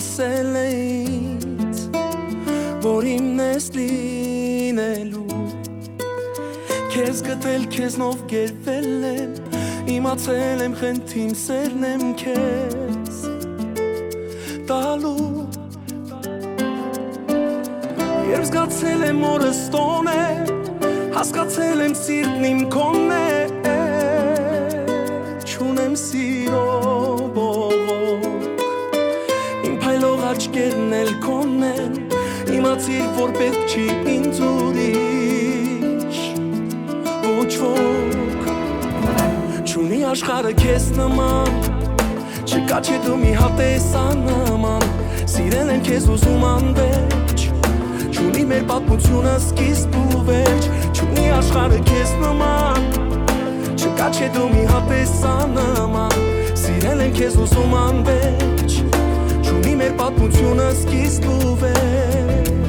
Ասել էինց որ իմն ես լինելու Քեզ գտել քեզնով գերվել եմ իմացել եմ խնդին սերն եմ քեզ տալու Երբ զգացել եմ օրս տոն է հասկացել եմ սիրտն իմ կոնն է մտածիր, որ պետք չի ինձ ուրիշ Ոչ ոք Չունի աշխարը քեզ նման Չկա չէ դու մի հատեսան նման Սիրել են քեզ ուզում անվեջ Չունի մեր պատմությունը սկիզբ ու վեջ Չունի աշխարը քեզ նման Չկա չէ դու մի հատեսան նման Սիրել են քեզ ուզում անվեջ Չունի մեր պատմությունը սկիզբ ու վեջ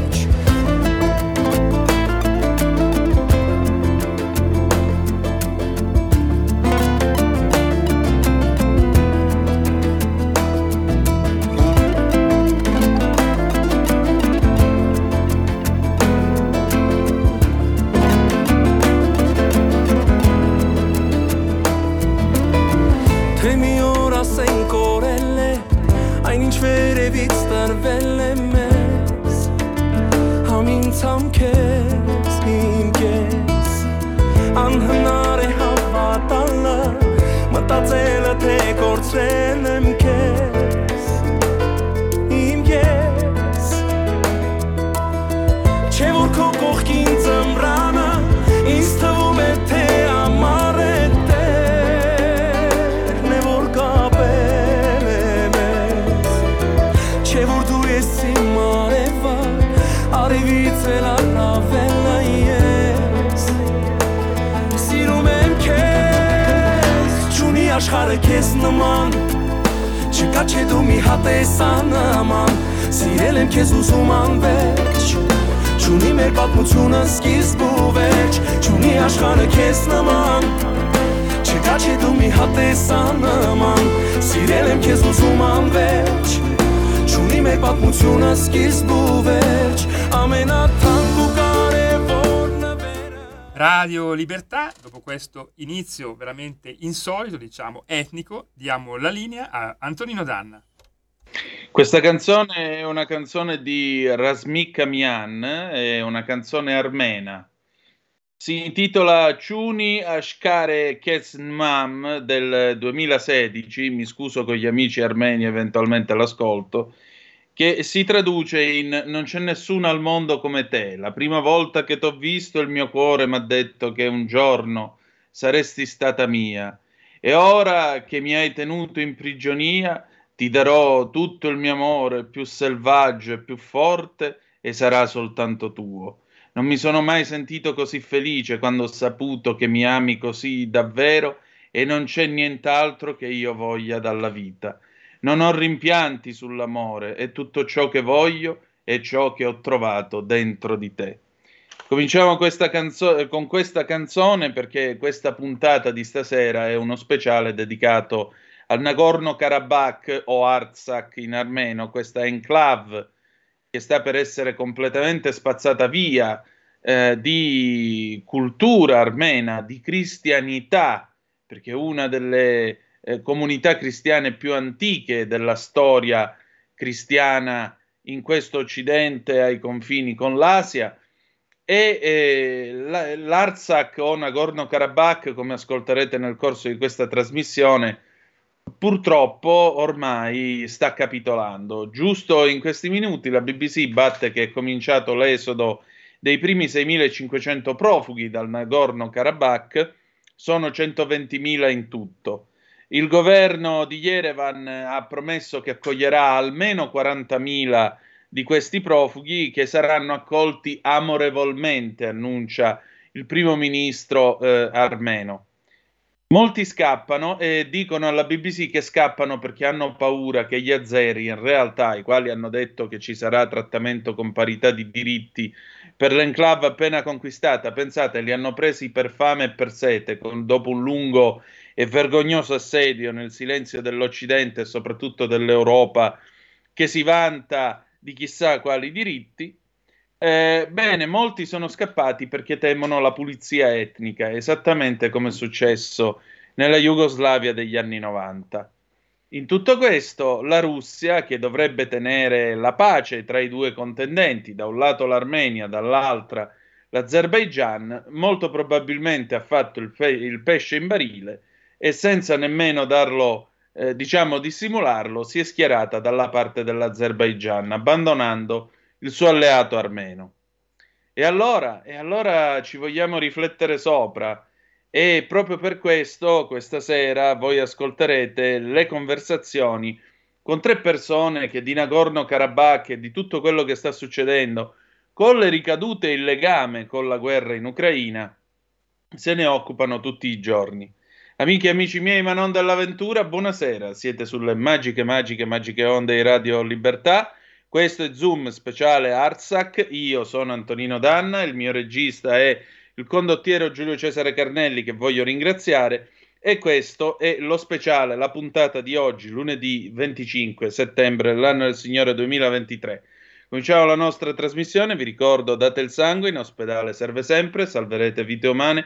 է քեզ նման Չկա չէ դու մի հատ ես անման Սիրել եմ քեզ ուզում անվեջ Չունի մեր պատմությունը սկիզբ ու վեջ Չունի աշխարհը քեզ նման Չկա չէ դու մի հատ ես անման Սիրել եմ քեզ ուզում անվեջ Չունի մեր պատմությունը սկիզբ ու վեջ Ամենաթ Radio Libertà, dopo questo inizio veramente insolito, diciamo etnico, diamo la linea a Antonino Danna. Questa canzone è una canzone di Rasmi Kamian, è una canzone armena. Si intitola Ciuni Ashkare Kesnmam del 2016, mi scuso con gli amici armeni eventualmente all'ascolto, che si traduce in Non c'è nessuno al mondo come te. La prima volta che t'ho visto il mio cuore mi ha detto che un giorno saresti stata mia. E ora che mi hai tenuto in prigionia, ti darò tutto il mio amore più selvaggio e più forte e sarà soltanto tuo. Non mi sono mai sentito così felice quando ho saputo che mi ami così davvero e non c'è nient'altro che io voglia dalla vita. Non ho rimpianti sull'amore e tutto ciò che voglio è ciò che ho trovato dentro di te. Cominciamo questa canzo- con questa canzone perché questa puntata di stasera è uno speciale dedicato al Nagorno-Karabakh o Artsakh in armeno, questa enclave che sta per essere completamente spazzata via eh, di cultura armena, di cristianità, perché una delle eh, comunità cristiane più antiche della storia cristiana in questo occidente ai confini con l'Asia e eh, l'Artsakh o Nagorno-Karabakh, come ascolterete nel corso di questa trasmissione, purtroppo ormai sta capitolando. Giusto in questi minuti la BBC batte che è cominciato l'esodo dei primi 6.500 profughi dal Nagorno-Karabakh, sono 120.000 in tutto. Il governo di Yerevan ha promesso che accoglierà almeno 40.000 di questi profughi che saranno accolti amorevolmente, annuncia il primo ministro eh, armeno. Molti scappano e dicono alla BBC che scappano perché hanno paura che gli azeri, in realtà, i quali hanno detto che ci sarà trattamento con parità di diritti per l'enclave appena conquistata, pensate, li hanno presi per fame e per sete, con, dopo un lungo e vergognoso assedio nel silenzio dell'Occidente e soprattutto dell'Europa che si vanta di chissà quali diritti. Eh, bene, molti sono scappati perché temono la pulizia etnica, esattamente come è successo nella Jugoslavia degli anni 90. In tutto questo, la Russia, che dovrebbe tenere la pace tra i due contendenti, da un lato l'Armenia, dall'altra l'Azerbaigian, molto probabilmente ha fatto il, fe- il pesce in barile e senza nemmeno darlo, eh, diciamo, dissimularlo, si è schierata dalla parte dell'Azerbaigian, abbandonando il suo alleato armeno. E allora, e allora ci vogliamo riflettere sopra. E proprio per questo, questa sera, voi ascolterete le conversazioni con tre persone che di Nagorno-Karabakh e di tutto quello che sta succedendo, con le ricadute e il legame con la guerra in Ucraina, se ne occupano tutti i giorni. Amiche e amici miei, ma non dell'avventura, buonasera. Siete sulle magiche, magiche, magiche onde di Radio Libertà. Questo è Zoom speciale Artsac. Io sono Antonino Danna, il mio regista è il condottiero Giulio Cesare Carnelli, che voglio ringraziare. E questo è lo speciale, la puntata di oggi, lunedì 25 settembre dell'anno del Signore 2023. Cominciamo la nostra trasmissione. Vi ricordo: date il sangue, in ospedale serve sempre, salverete vite umane.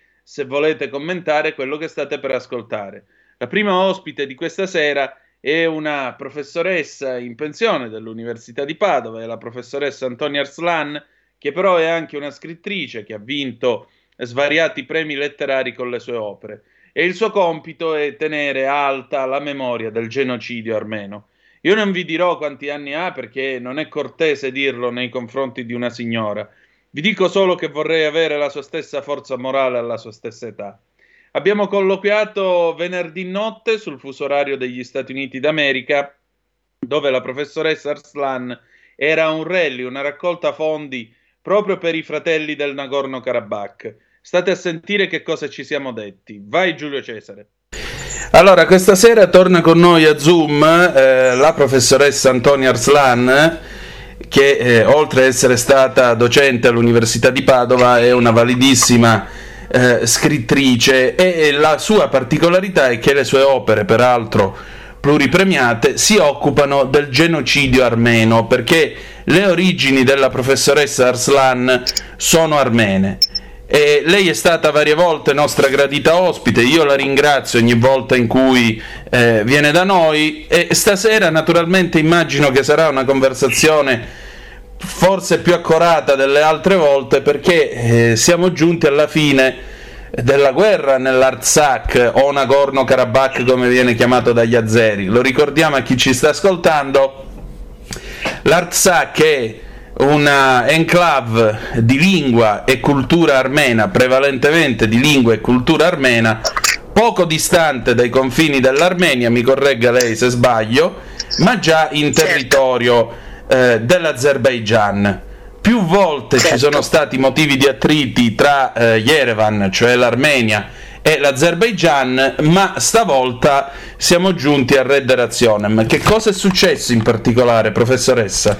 se volete commentare quello che state per ascoltare. La prima ospite di questa sera è una professoressa in pensione dell'Università di Padova, è la professoressa Antonia Arslan, che però è anche una scrittrice che ha vinto svariati premi letterari con le sue opere. E il suo compito è tenere alta la memoria del genocidio armeno. Io non vi dirò quanti anni ha perché non è cortese dirlo nei confronti di una signora. Vi dico solo che vorrei avere la sua stessa forza morale alla sua stessa età. Abbiamo colloquiato venerdì notte sul fuso orario degli Stati Uniti d'America, dove la professoressa Arslan era un rally, una raccolta fondi proprio per i fratelli del Nagorno-Karabakh. State a sentire che cosa ci siamo detti. Vai Giulio Cesare. Allora, questa sera torna con noi a Zoom eh, la professoressa Antonia Arslan, che eh, oltre ad essere stata docente all'Università di Padova è una validissima eh, scrittrice e la sua particolarità è che le sue opere, peraltro pluripremiate, si occupano del genocidio armeno perché le origini della professoressa Arslan sono armene. E lei è stata varie volte nostra gradita ospite, io la ringrazio ogni volta in cui eh, viene da noi e stasera naturalmente immagino che sarà una conversazione forse più accorata delle altre volte perché eh, siamo giunti alla fine della guerra nell'Artsakh o Nagorno-Karabakh come viene chiamato dagli azeri. Lo ricordiamo a chi ci sta ascoltando, l'Artsakh è una enclave di lingua e cultura armena, prevalentemente di lingua e cultura armena, poco distante dai confini dell'Armenia, mi corregga lei se sbaglio, ma già in certo. territorio eh, dell'Azerbaigian. Più volte certo. ci sono stati motivi di attriti tra eh, Yerevan, cioè l'Armenia, e l'Azerbaigian, ma stavolta siamo giunti a Red Razionem. Che cosa è successo in particolare, professoressa?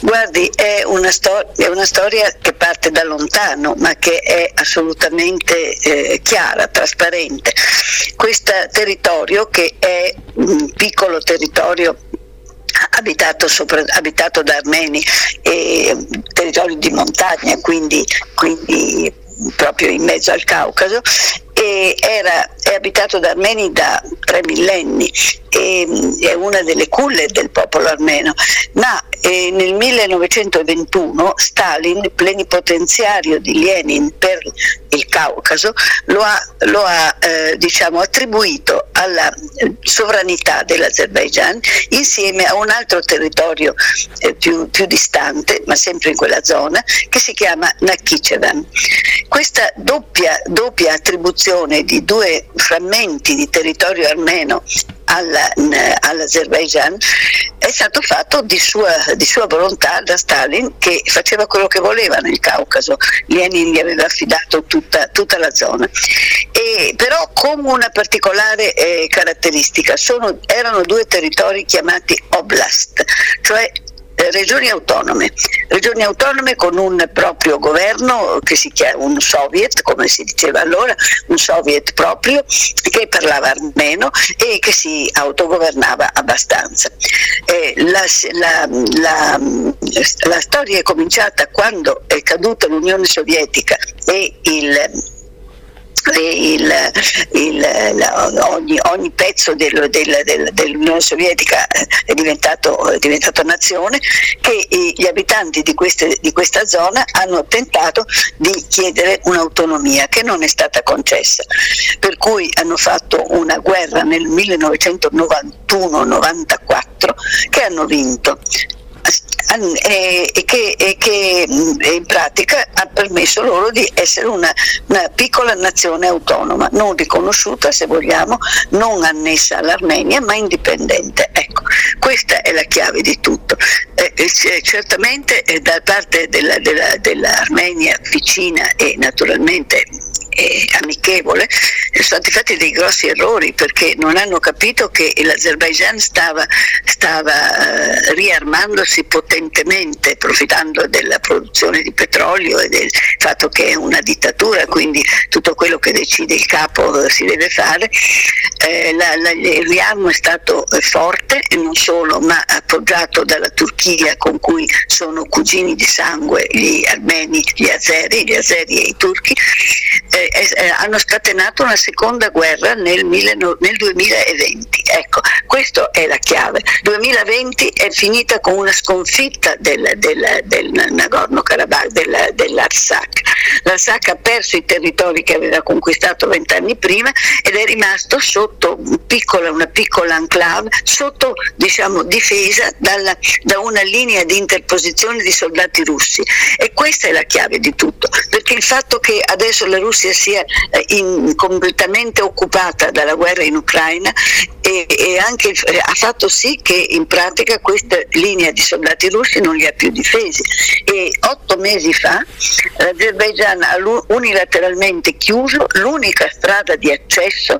Guardi, è una, stor- è una, storia che parte da lontano, ma che è assolutamente eh, chiara, trasparente. Questo territorio, che è un piccolo territorio Abitato, sopra, abitato, da armeni, e territorio di montagna, quindi, quindi proprio in mezzo al Caucaso, era, è abitato da armeni da tre millenni, e, è una delle culle del popolo armeno, ma eh, nel 1921 Stalin, plenipotenziario di Lenin per il Caucaso, lo ha, lo ha eh, diciamo, attribuito alla sovranità dell'Azerbaigian insieme a un altro territorio eh, più, più, distante, ma sempre in quella zona, che si chiama Nakhichevan. Questa doppia, doppia attribuzione di due frammenti di territorio armeno alla, all'Azerbaigian è stato fatto di sua, di sua, volontà da Stalin che faceva quello che voleva nel Caucaso, Lenin gli aveva affidato tutta, tutta la zona, e, però con una particolare eh, caratteristica, Sono, erano due territori chiamati oblast, cioè regioni autonome, regioni autonome con un proprio governo che si chiama un soviet, come si diceva allora, un soviet proprio che parlava armeno e che si autogovernava abbastanza. La, la, la, la storia è cominciata quando è caduta l'Unione Sovietica e il il, il, ogni, ogni, pezzo del, del, del, dell'Unione Sovietica è diventato, è diventato, nazione, che gli abitanti di, queste, di questa zona hanno tentato di chiedere un'autonomia che non è stata concessa, per cui hanno fatto una guerra nel 1991-94 che hanno vinto e, che, e che, in pratica ha permesso loro di essere una, una, piccola nazione autonoma, non riconosciuta se vogliamo, non annessa all'Armenia ma indipendente. Ecco, questa è la chiave di tutto. Eh, eh, certamente eh, da parte della, della, dell'Armenia vicina e naturalmente eh, amichevole, sono stati fatti dei grossi errori perché non hanno capito che l'Azerbaijan stava, stava eh, riarmandosi potentemente, approfittando della produzione di petrolio e del fatto che è una dittatura, quindi tutto quello che decide il capo si deve fare. Eh, la, la, il riarmo è stato eh, forte e non solo, ma appoggiato dalla Turchia con cui sono cugini di sangue gli armeni, gli azeri, gli azeri e i turchi. Eh, eh, hanno scatenato una seconda guerra nel, nel 2020. Ecco, questa è la chiave. 2020 è finita con una sconfitta del, del, del Nagorno-Karabakh, del, dell'Arsak. L'Arsak ha perso i territori che aveva conquistato vent'anni prima ed è rimasto sotto piccola, una piccola enclave, sotto diciamo, difesa dalla, da una linea di interposizione di soldati russi. E questa è la chiave di tutto, perché il fatto che adesso la Russia sia eh, in, completamente occupata dalla guerra in Ucraina e, e anche eh, ha fatto sì che in pratica questa linea di soldati russi non li ha più difesi. E otto mesi fa l'Azerbaigian ha unilateralmente chiuso l'unica strada di accesso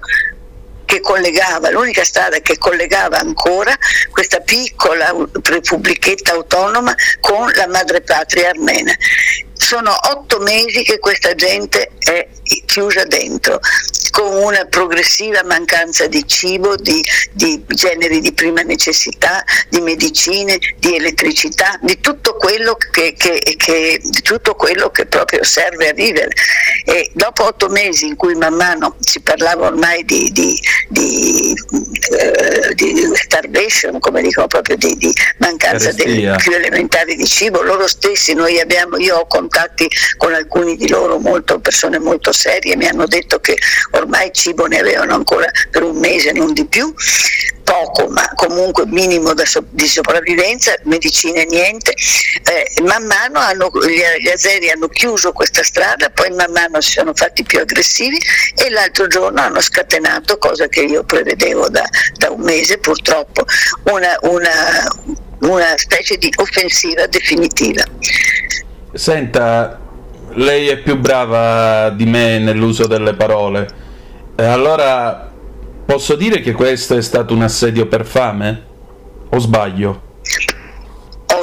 che collegava, l'unica strada che collegava ancora questa piccola repubblichetta autonoma con la madrepatria armena. Sono otto mesi che questa gente è chiusa dentro, con una progressiva mancanza di cibo, di, di generi di prima necessità, di medicine, di elettricità, di tutto quello che, che, che, tutto quello che proprio serve a vivere. E dopo otto mesi in cui man mano si parlava ormai di, di, di, uh, di starvation, come dicono proprio di, di mancanza dei più elementari di cibo, loro stessi, noi abbiamo, io ho contatti con alcuni di loro, molto, persone molto serie, mi hanno detto che ormai cibo ne avevano ancora per un mese, non di più, poco ma comunque minimo di sopravvivenza, medicine niente, eh, man mano hanno, gli, gli azeri hanno chiuso questa strada, poi man mano si sono fatti più aggressivi e l'altro giorno hanno scatenato, cosa che io prevedevo da, da un mese purtroppo, una, una, una specie di offensiva definitiva. Senta, lei è più brava di me nell'uso delle parole. Allora, posso dire che questo è stato un assedio per fame? O sbaglio?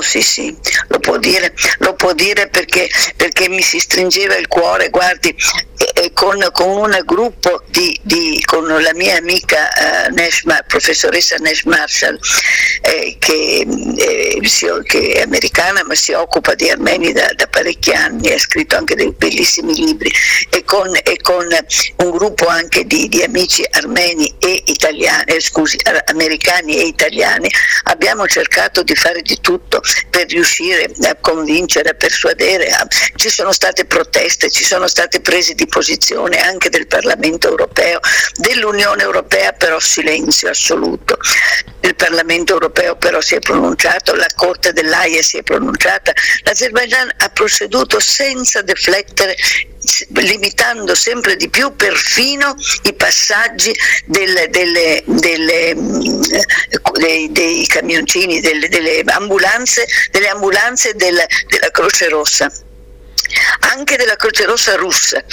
Sì sì, lo può dire, lo può dire perché, perché mi si stringeva il cuore, guardi, eh, con, con, un gruppo di, di, con la mia amica eh, Nash, professoressa Nash Marshall, eh, che, eh, si, che, è americana ma si occupa di armeni da, da, parecchi anni, ha scritto anche dei bellissimi libri, e con, e con un gruppo anche di, di amici armeni e italiani, eh, scusi, americani e italiani, abbiamo cercato di fare di tutto per riuscire a convincere, a persuadere. Ci sono state proteste, ci sono state prese di posizione anche del Parlamento europeo, dell'Unione europea però silenzio assoluto. Il Parlamento europeo però si è pronunciato, la Corte dell'AIA si è pronunciata, l'Azerbaijan ha proceduto senza deflettere limitando sempre di più perfino i passaggi delle, delle, delle, mm, dei, dei, camioncini, delle, delle ambulanze, delle ambulanze del, della Croce Rossa anche della Croce Rossa russa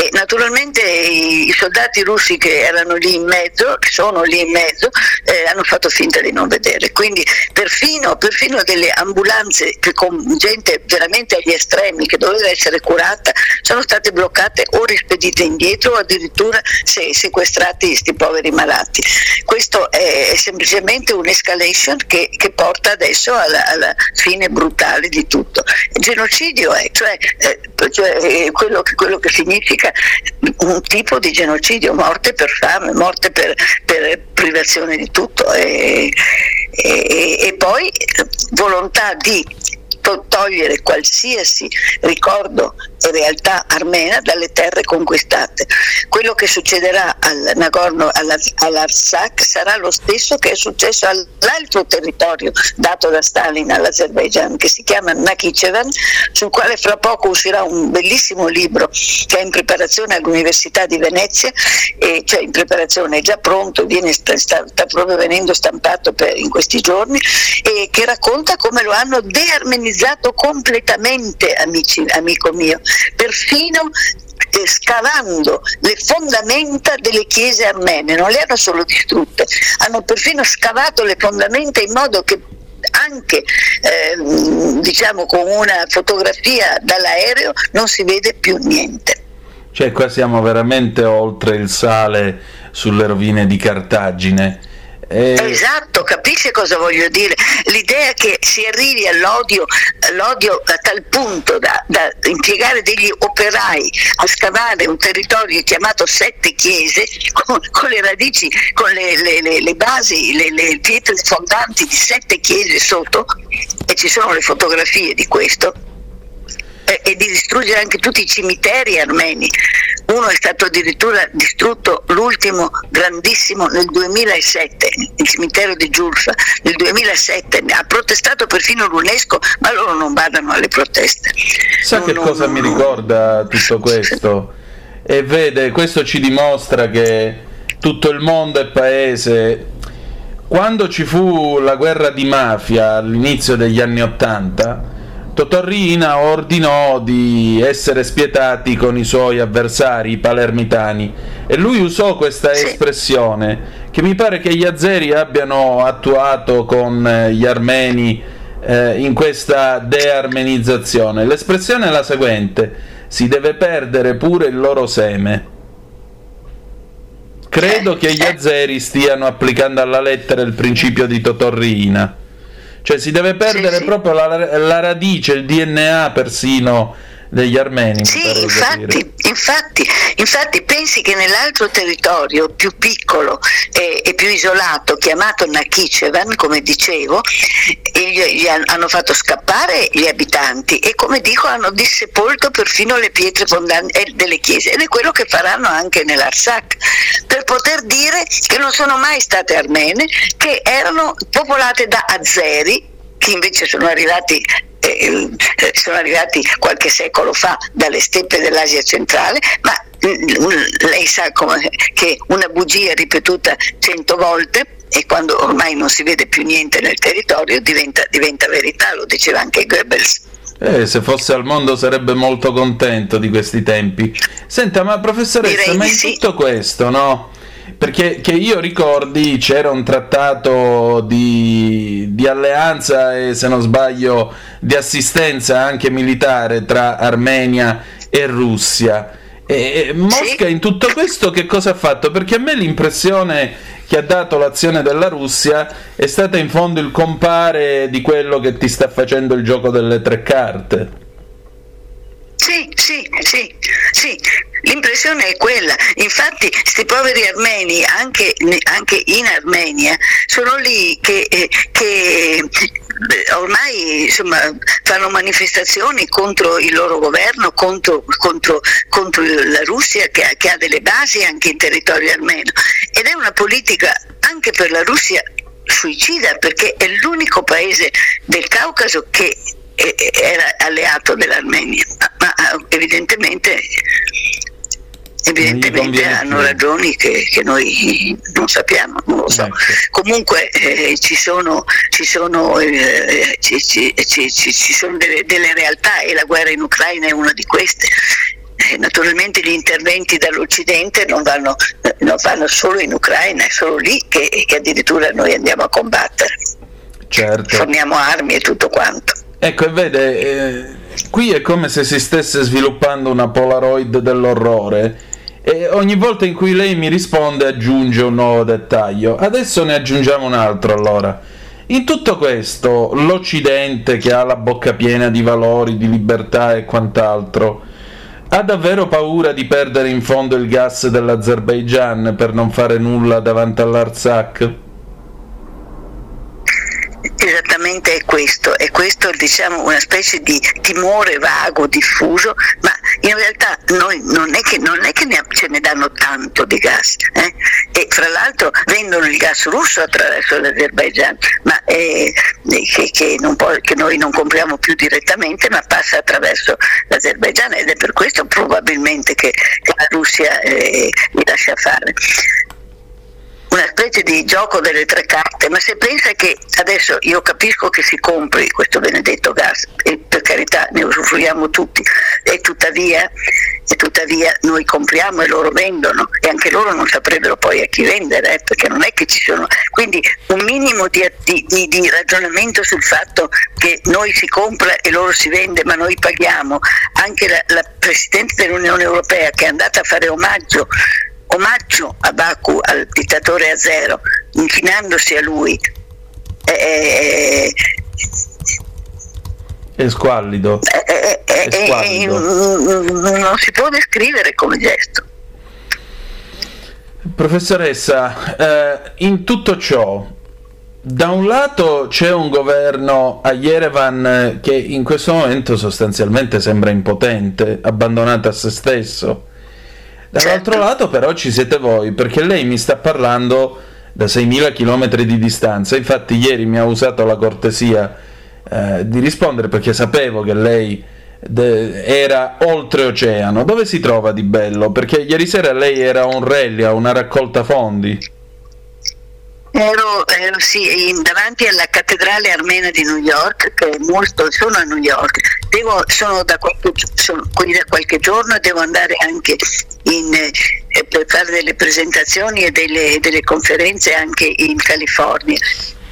e naturalmente i soldati russi che erano lì in mezzo, che sono lì in mezzo, eh, hanno fatto finta di non vedere. Quindi perfino, perfino, delle ambulanze con gente veramente agli estremi che doveva essere curata sono state bloccate o rispedite indietro o addirittura se, sequestrati questi poveri malati. Questo è, semplicemente un'escalation che, che porta adesso alla, alla, fine brutale di tutto. Genocidio è, cioè, eh, cioè quello, che, quello che significa un tipo di genocidio, morte per fame, morte per, per privazione di tutto. E, e, e poi volontà di togliere qualsiasi ricordo realtà armena dalle terre conquistate. Quello che succederà al Nagorno, all'Arsak sarà lo stesso che è successo all'altro territorio dato da Stalin all'Azerbaijan che si chiama Nakhichevan, sul quale fra poco uscirà un bellissimo libro che è in preparazione all'Università di Venezia, e, cioè in preparazione è già pronto, viene, sta, sta, proprio venendo stampato per, in questi giorni e che racconta come lo hanno dearmenizzato completamente, amici, amico mio perfino eh, scavando le fondamenta delle chiese armene, non le hanno solo distrutte, hanno perfino scavato le fondamenta in modo che anche eh, diciamo con una fotografia dall'aereo non si vede più niente. Cioè qua siamo veramente oltre il sale sulle rovine di Cartagine eh... Esatto, capisce cosa voglio dire? L'idea che si arrivi all'odio, all'odio a tal punto da, da, impiegare degli operai a scavare un territorio chiamato Sette Chiese con, con le radici, con le, le, le, le basi, le, pietre fondanti di sette chiese sotto, e ci sono le fotografie di questo, e di distruggere anche tutti i cimiteri armeni. Uno è stato addirittura distrutto, l'ultimo grandissimo nel 2007, il cimitero di Giulfa, nel 2007, ha protestato perfino l'UNESCO, ma loro non badano alle proteste. Sa non, che non, cosa non, mi ricorda tutto questo? E vede, questo ci dimostra che tutto il mondo è paese. Quando ci fu la guerra di mafia all'inizio degli anni Ottanta, Totorrina ordinò di essere spietati con i suoi avversari, i palermitani, e lui usò questa espressione che mi pare che gli azeri abbiano attuato con eh, gli armeni eh, in questa dearmenizzazione. L'espressione è la seguente: si deve perdere pure il loro seme. Credo che gli azeri stiano applicando alla lettera il principio di Totorrina cioè si deve perdere sì, proprio la, la, radice, il DNA persino degli armeni. Sì, infatti, infatti, infatti, pensi che nell'altro territorio più piccolo e, e più isolato, chiamato Nakhichevan, come dicevo, gli, gli hanno fatto scappare gli abitanti e come dico hanno dissepolto perfino le pietre fondanti eh, delle chiese ed è quello che faranno anche nell'Arsak per poter dire che non sono mai state armene, che erano popolate da azeri che invece sono arrivati eh, eh, sono arrivati qualche secolo fa dalle steppe dell'Asia centrale, ma mm, lei sa come, che una bugia ripetuta cento volte e quando ormai non si vede più niente nel territorio diventa, diventa verità, lo diceva anche Goebbels. Eh, se fosse al mondo sarebbe molto contento di questi tempi. Senta, ma professoressa, Direi ma in sì. tutto questo, no? Perché che io ricordi c'era un trattato di, di, alleanza e se non sbaglio di assistenza anche militare tra Armenia e Russia. E Mosca in tutto questo che cosa ha fatto? Perché a me l'impressione che ha dato l'azione della Russia è stata in fondo il compare di quello che ti sta facendo il gioco delle tre carte. Sì, sì, sì, sì, l'impressione è quella. Infatti, questi poveri armeni, anche, anche, in Armenia, sono lì che, eh, che ormai insomma, fanno manifestazioni contro il loro governo, contro, contro, contro la Russia che ha, che ha delle basi anche in territorio armeno. Ed è una politica anche per la Russia suicida perché è l'unico paese del Caucaso che era alleato dell'Armenia, ma evidentemente, evidentemente hanno più. ragioni che, che, noi non sappiamo, non lo so. Ecco. Comunque eh, ci sono, ci sono, eh, ci, ci, ci, ci sono delle, delle, realtà e la guerra in Ucraina è una di queste. Eh, naturalmente gli interventi dall'Occidente non vanno, non vanno, solo in Ucraina, è solo lì che, che addirittura noi andiamo a combattere. Certo. Forniamo armi e tutto quanto. Ecco, e vede, eh, qui è come se si stesse sviluppando una Polaroid dell'orrore e ogni volta in cui lei mi risponde aggiunge un nuovo dettaglio. Adesso ne aggiungiamo un altro allora. In tutto questo, l'Occidente che ha la bocca piena di valori, di libertà e quant'altro, ha davvero paura di perdere in fondo il gas dell'Azerbaigian per non fare nulla davanti all'Artsakh? Esattamente è questo, è questo diciamo una specie di timore vago, diffuso, ma in realtà noi non è che, non è che ne, ce ne danno tanto di gas eh? e fra l'altro vendono il gas russo attraverso l'Azerbaijan, ma eh, che, che, può, che, noi non compriamo più direttamente, ma passa attraverso l'Azerbaijan ed è per questo probabilmente che la Russia eh, li lascia fare una specie di gioco delle tre carte, ma se pensa che adesso io capisco che si compri questo benedetto gas e per carità ne usufruiamo tutti e tuttavia, e tuttavia noi compriamo e loro vendono e anche loro non saprebbero poi a chi vendere eh, perché non è che ci sono. Quindi un minimo di, di, di ragionamento sul fatto che noi si compra e loro si vende ma noi paghiamo. Anche la, la Presidente dell'Unione Europea che è andata a fare omaggio omaggio a Baku, al dittatore azero, inchinandosi a lui. È, è squallido. È, è, è squallido. non si può descrivere come gesto. Professoressa, eh, in tutto ciò, da un lato c'è un governo a Yerevan che in questo momento sostanzialmente sembra impotente, abbandonato a se stesso Dall'altro certo. lato però ci siete voi, perché lei mi sta parlando da 6.000 km di distanza, infatti ieri mi ha usato la cortesia eh, di rispondere perché sapevo che lei de- era oltreoceano. Dove si trova di bello? Perché ieri sera lei era a un rally, a una raccolta fondi. Ero, ero sì, in, davanti alla cattedrale armena di New York, che è molto, sono a New York, devo, sono, da qualche, sono qui da qualche giorno e devo andare anche in, eh, per fare delle presentazioni e delle, delle conferenze anche in California.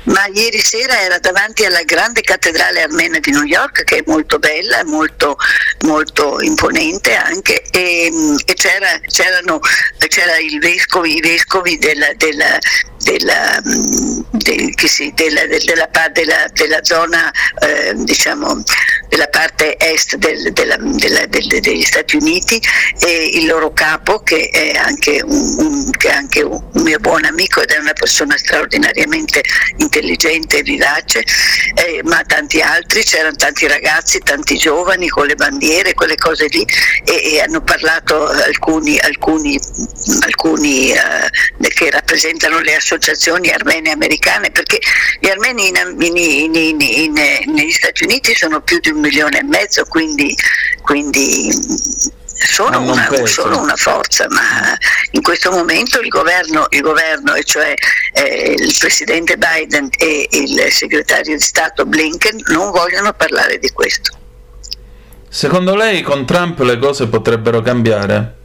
Ma ieri sera era davanti alla grande cattedrale armena di New York che è molto bella, molto, molto imponente anche e, e c'era, c'erano, c'era vescovo, i vescovi della, della, della, del, sì, della, della, della, zona eh, diciamo della parte est del, degli Stati Uniti e il loro capo che è anche un, un, che è anche un mio buon amico ed è una persona straordinariamente intelligente e vivace. Eh, ma tanti altri c'erano tanti ragazzi tanti giovani con le bandiere quelle cose lì e, e hanno parlato alcuni, alcuni, alcuni eh, che rappresentano le associazioni associazioni armene americane perché gli armeni in, in, in, negli Stati Uniti sono più di un milione e mezzo, quindi, quindi sono una, sono una, forza, ma in questo momento il governo, il governo e cioè eh, il presidente Biden e il segretario di Stato Blinken non vogliono parlare di questo. Secondo lei con Trump le cose potrebbero cambiare?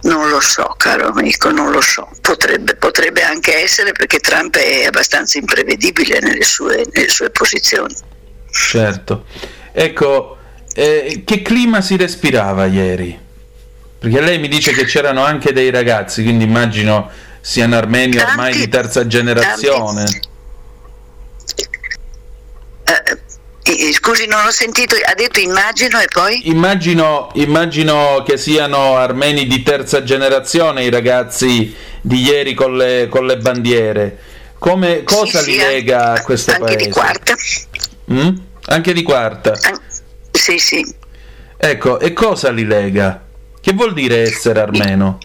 Non lo so, caro amico, non lo so. Potrebbe, potrebbe anche essere perché Trump è abbastanza imprevedibile nelle sue, nelle sue posizioni. Certo. Ecco, eh, che clima si respirava ieri? Perché lei mi dice che c'erano anche dei ragazzi, quindi immagino siano armeni ormai di terza generazione. Uh, scusi, non ho sentito, ha detto immagino e poi? Immagino, immagino che siano armeni di terza generazione i ragazzi di ieri con le, con le bandiere. Come, cosa sì, li sì, lega a questo anche paese? Di quarta. Mm? Anche di quarta? An- sì, sì. Ecco, e cosa li lega? Che vuol dire essere armeno?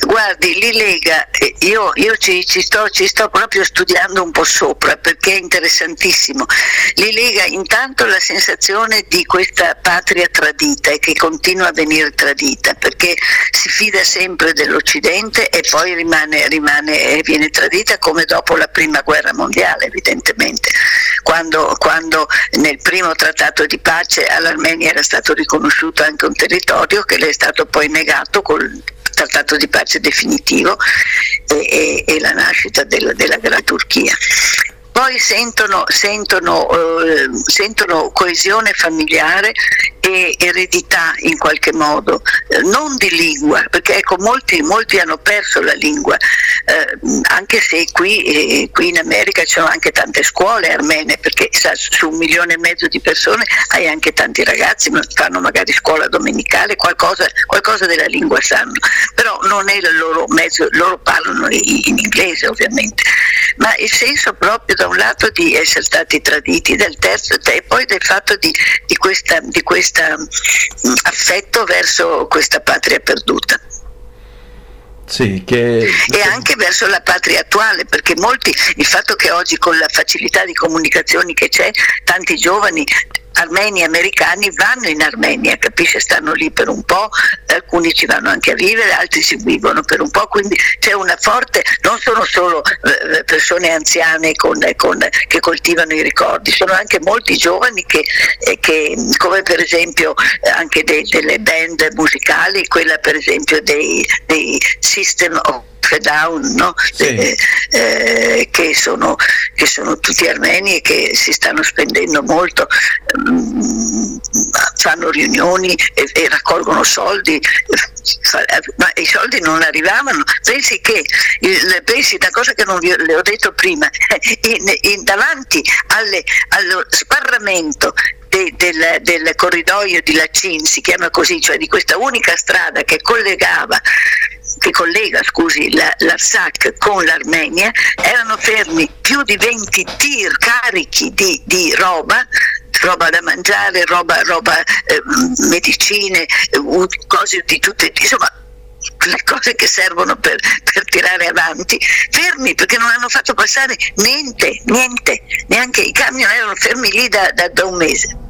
Guardi, li lega, io, io ci, ci, sto, ci, sto, proprio studiando un po' sopra perché è interessantissimo. Li lega intanto la sensazione di questa patria tradita e che continua a venire tradita perché si fida sempre dell'Occidente e poi rimane, rimane viene tradita come dopo la prima guerra mondiale, evidentemente. Quando, quando nel primo trattato di pace all'Armenia era stato riconosciuto anche un territorio che le è stato poi negato col trattato di pace definitivo e, e, e la nascita della, della Gran Turchia poi sentono, sentono, eh, sentono, coesione familiare e eredità in qualche modo, eh, non di lingua, perché ecco, molti, molti hanno perso la lingua, eh, anche se qui, eh, qui, in America ci sono anche tante scuole armene, perché sa, su un milione e mezzo di persone hai anche tanti ragazzi, fanno magari scuola domenicale, qualcosa, qualcosa della lingua sanno, però non è il loro mezzo, loro parlano in, in inglese ovviamente, ma il senso proprio da un lato di essere stati traditi, del terzo e poi del fatto di, di questo di questa, mm, affetto verso questa patria perduta. Sì, che... E anche verso la patria attuale, perché molti, il fatto che oggi con la facilità di comunicazioni che c'è, tanti giovani armeni e americani vanno in Armenia, capisce? Stanno lì per un po', alcuni ci vanno anche a vivere, altri ci vivono per un po', quindi c'è una forte, non sono solo eh, persone anziane con, con, che coltivano i ricordi, sono anche molti giovani che, eh, che come per esempio eh, anche dei, delle band musicali, quella per esempio dei, dei System of Down, no? Sì. eh, eh, che, sono, che, sono, tutti armeni e che si stanno spendendo molto, mm, fanno riunioni e, e, raccolgono soldi, ma i soldi non arrivavano. Pensi che, il, pensi una cosa che non vi, le ho detto prima, in, in, davanti alle, allo sbarramento de, del, del, corridoio di Lacin, si chiama così, cioè di questa unica strada che collegava che collega scusi, la, l'Arsac con l'Armenia, erano fermi più di 20 tir carichi di, di roba roba da mangiare, roba, roba eh, medicine, cose di tutte, insomma le cose che servono per, per, tirare avanti, fermi perché non hanno fatto passare niente, niente, neanche i camion erano fermi lì da, da, da un mese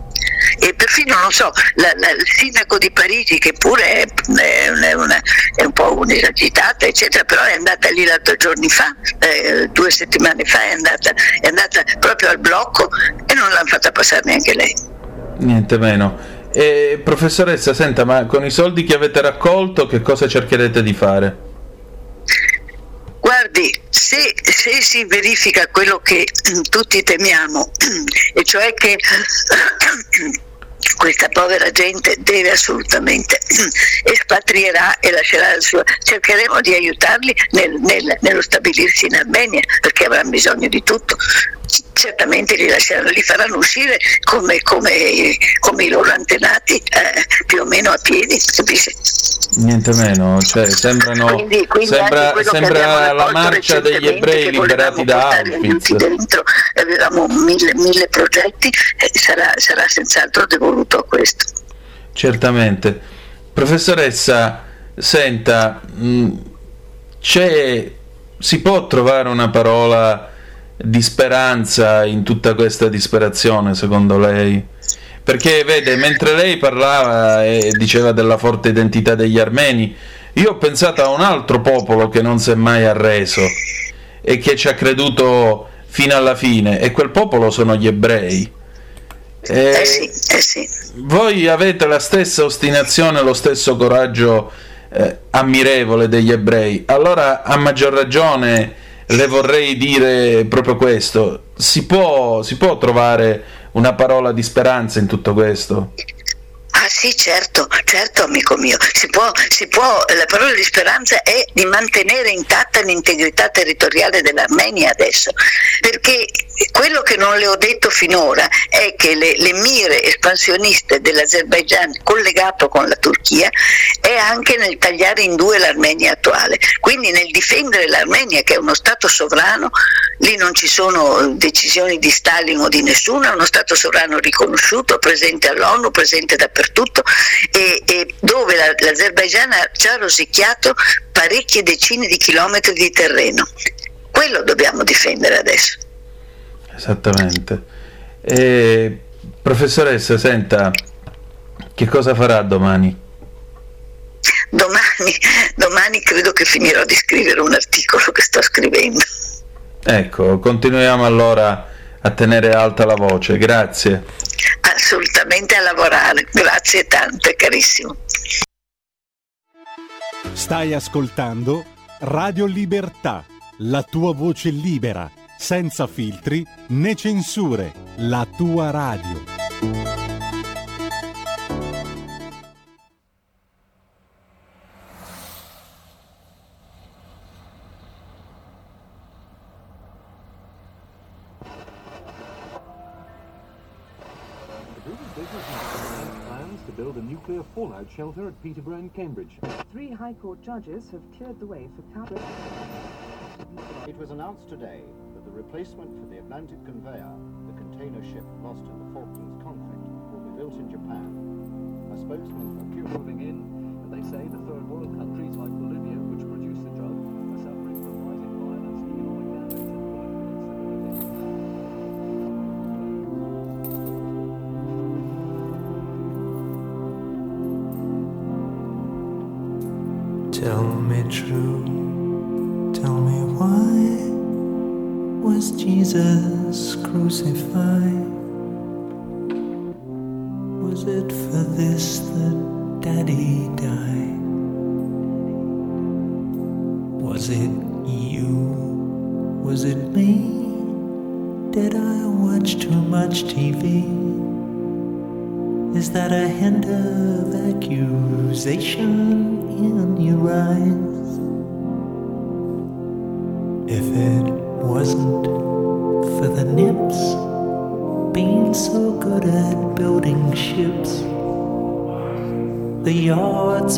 e perfino non so, la, la, il sindaco di Parigi che pure è, è, una, è, un po' un'esagitata eccetera, però è andata lì l'altro giorni fa, eh, due settimane fa è andata, è andata proprio al blocco e non l'hanno fatta passare neanche lei. Niente meno. E, professoressa, senta, ma con i soldi che avete raccolto che cosa cercherete di fare? Guardi, se, se, si verifica quello che tutti temiamo, e cioè che questa povera gente deve assolutamente espatrierà e lascerà il suo. Cercheremo di aiutarli nel, nel, nello stabilirsi in Armenia perché avranno bisogno di tutto. Certamente li lasceranno, li faranno uscire come, come, come i loro antenati, eh, più o meno a piedi, capisci? Niente meno, cioè, sembrano, quindi, quindi sembra, sembra la marcia degli ebrei liberati da Auschwitz. Dentro, avevamo mille, mille progetti e sarà, sarà senz'altro devoluto a questo. Certamente. Professoressa, senta, mh, si può trovare una parola di speranza in tutta questa disperazione, secondo lei? Perché vede, mentre lei parlava e diceva della forte identità degli armeni, io ho pensato a un altro popolo che non si è mai arreso e che ci ha creduto fino alla fine, e quel popolo sono gli ebrei. E eh sì, eh sì. Voi avete la stessa ostinazione, lo stesso coraggio eh, ammirevole degli ebrei. Allora, a maggior ragione, le vorrei dire proprio questo. Si può, si può trovare una parola di speranza in tutto questo? Ah sì, certo, certo amico mio, si può, si può, la parola di speranza è di mantenere intatta l'integrità territoriale dell'Armenia adesso, perché quello che non le ho detto finora è che le, le mire espansioniste dell'Azerbaigian collegato con la Turchia è anche nel tagliare in due l'Armenia attuale, quindi nel difendere l'Armenia che è uno Stato sovrano, lì non ci sono decisioni di Stalin o di nessuno, è uno Stato sovrano riconosciuto, presente all'ONU, presente dappertutto soprattutto e, e dove la, l'Azerbaigian ha già rosicchiato parecchie decine di chilometri di terreno. Quello dobbiamo difendere adesso. Esattamente. E, professoressa, senta, che cosa farà domani? Domani, domani credo che finirò di scrivere un articolo che sto scrivendo. Ecco, continuiamo allora a tenere alta la voce, grazie assolutamente a lavorare. Grazie tante, carissimo. Stai ascoltando Radio Libertà, la tua voce libera, senza filtri né censure, la tua radio. Nuclear fallout shelter at Peterborough and Cambridge. Three High Court judges have cleared the way for Cambridge. It was announced today that the replacement for the Atlantic conveyor, the container ship lost in the Falklands conflict, will be built in Japan. A spokesman for Cuba moving in, and they say the third world countries like Bolivia, true, tell me why was Jesus crucified? Was it for this that Daddy died? Was it you? Was it me? Did I watch too much TV? Is that a hint of accusation in your eyes?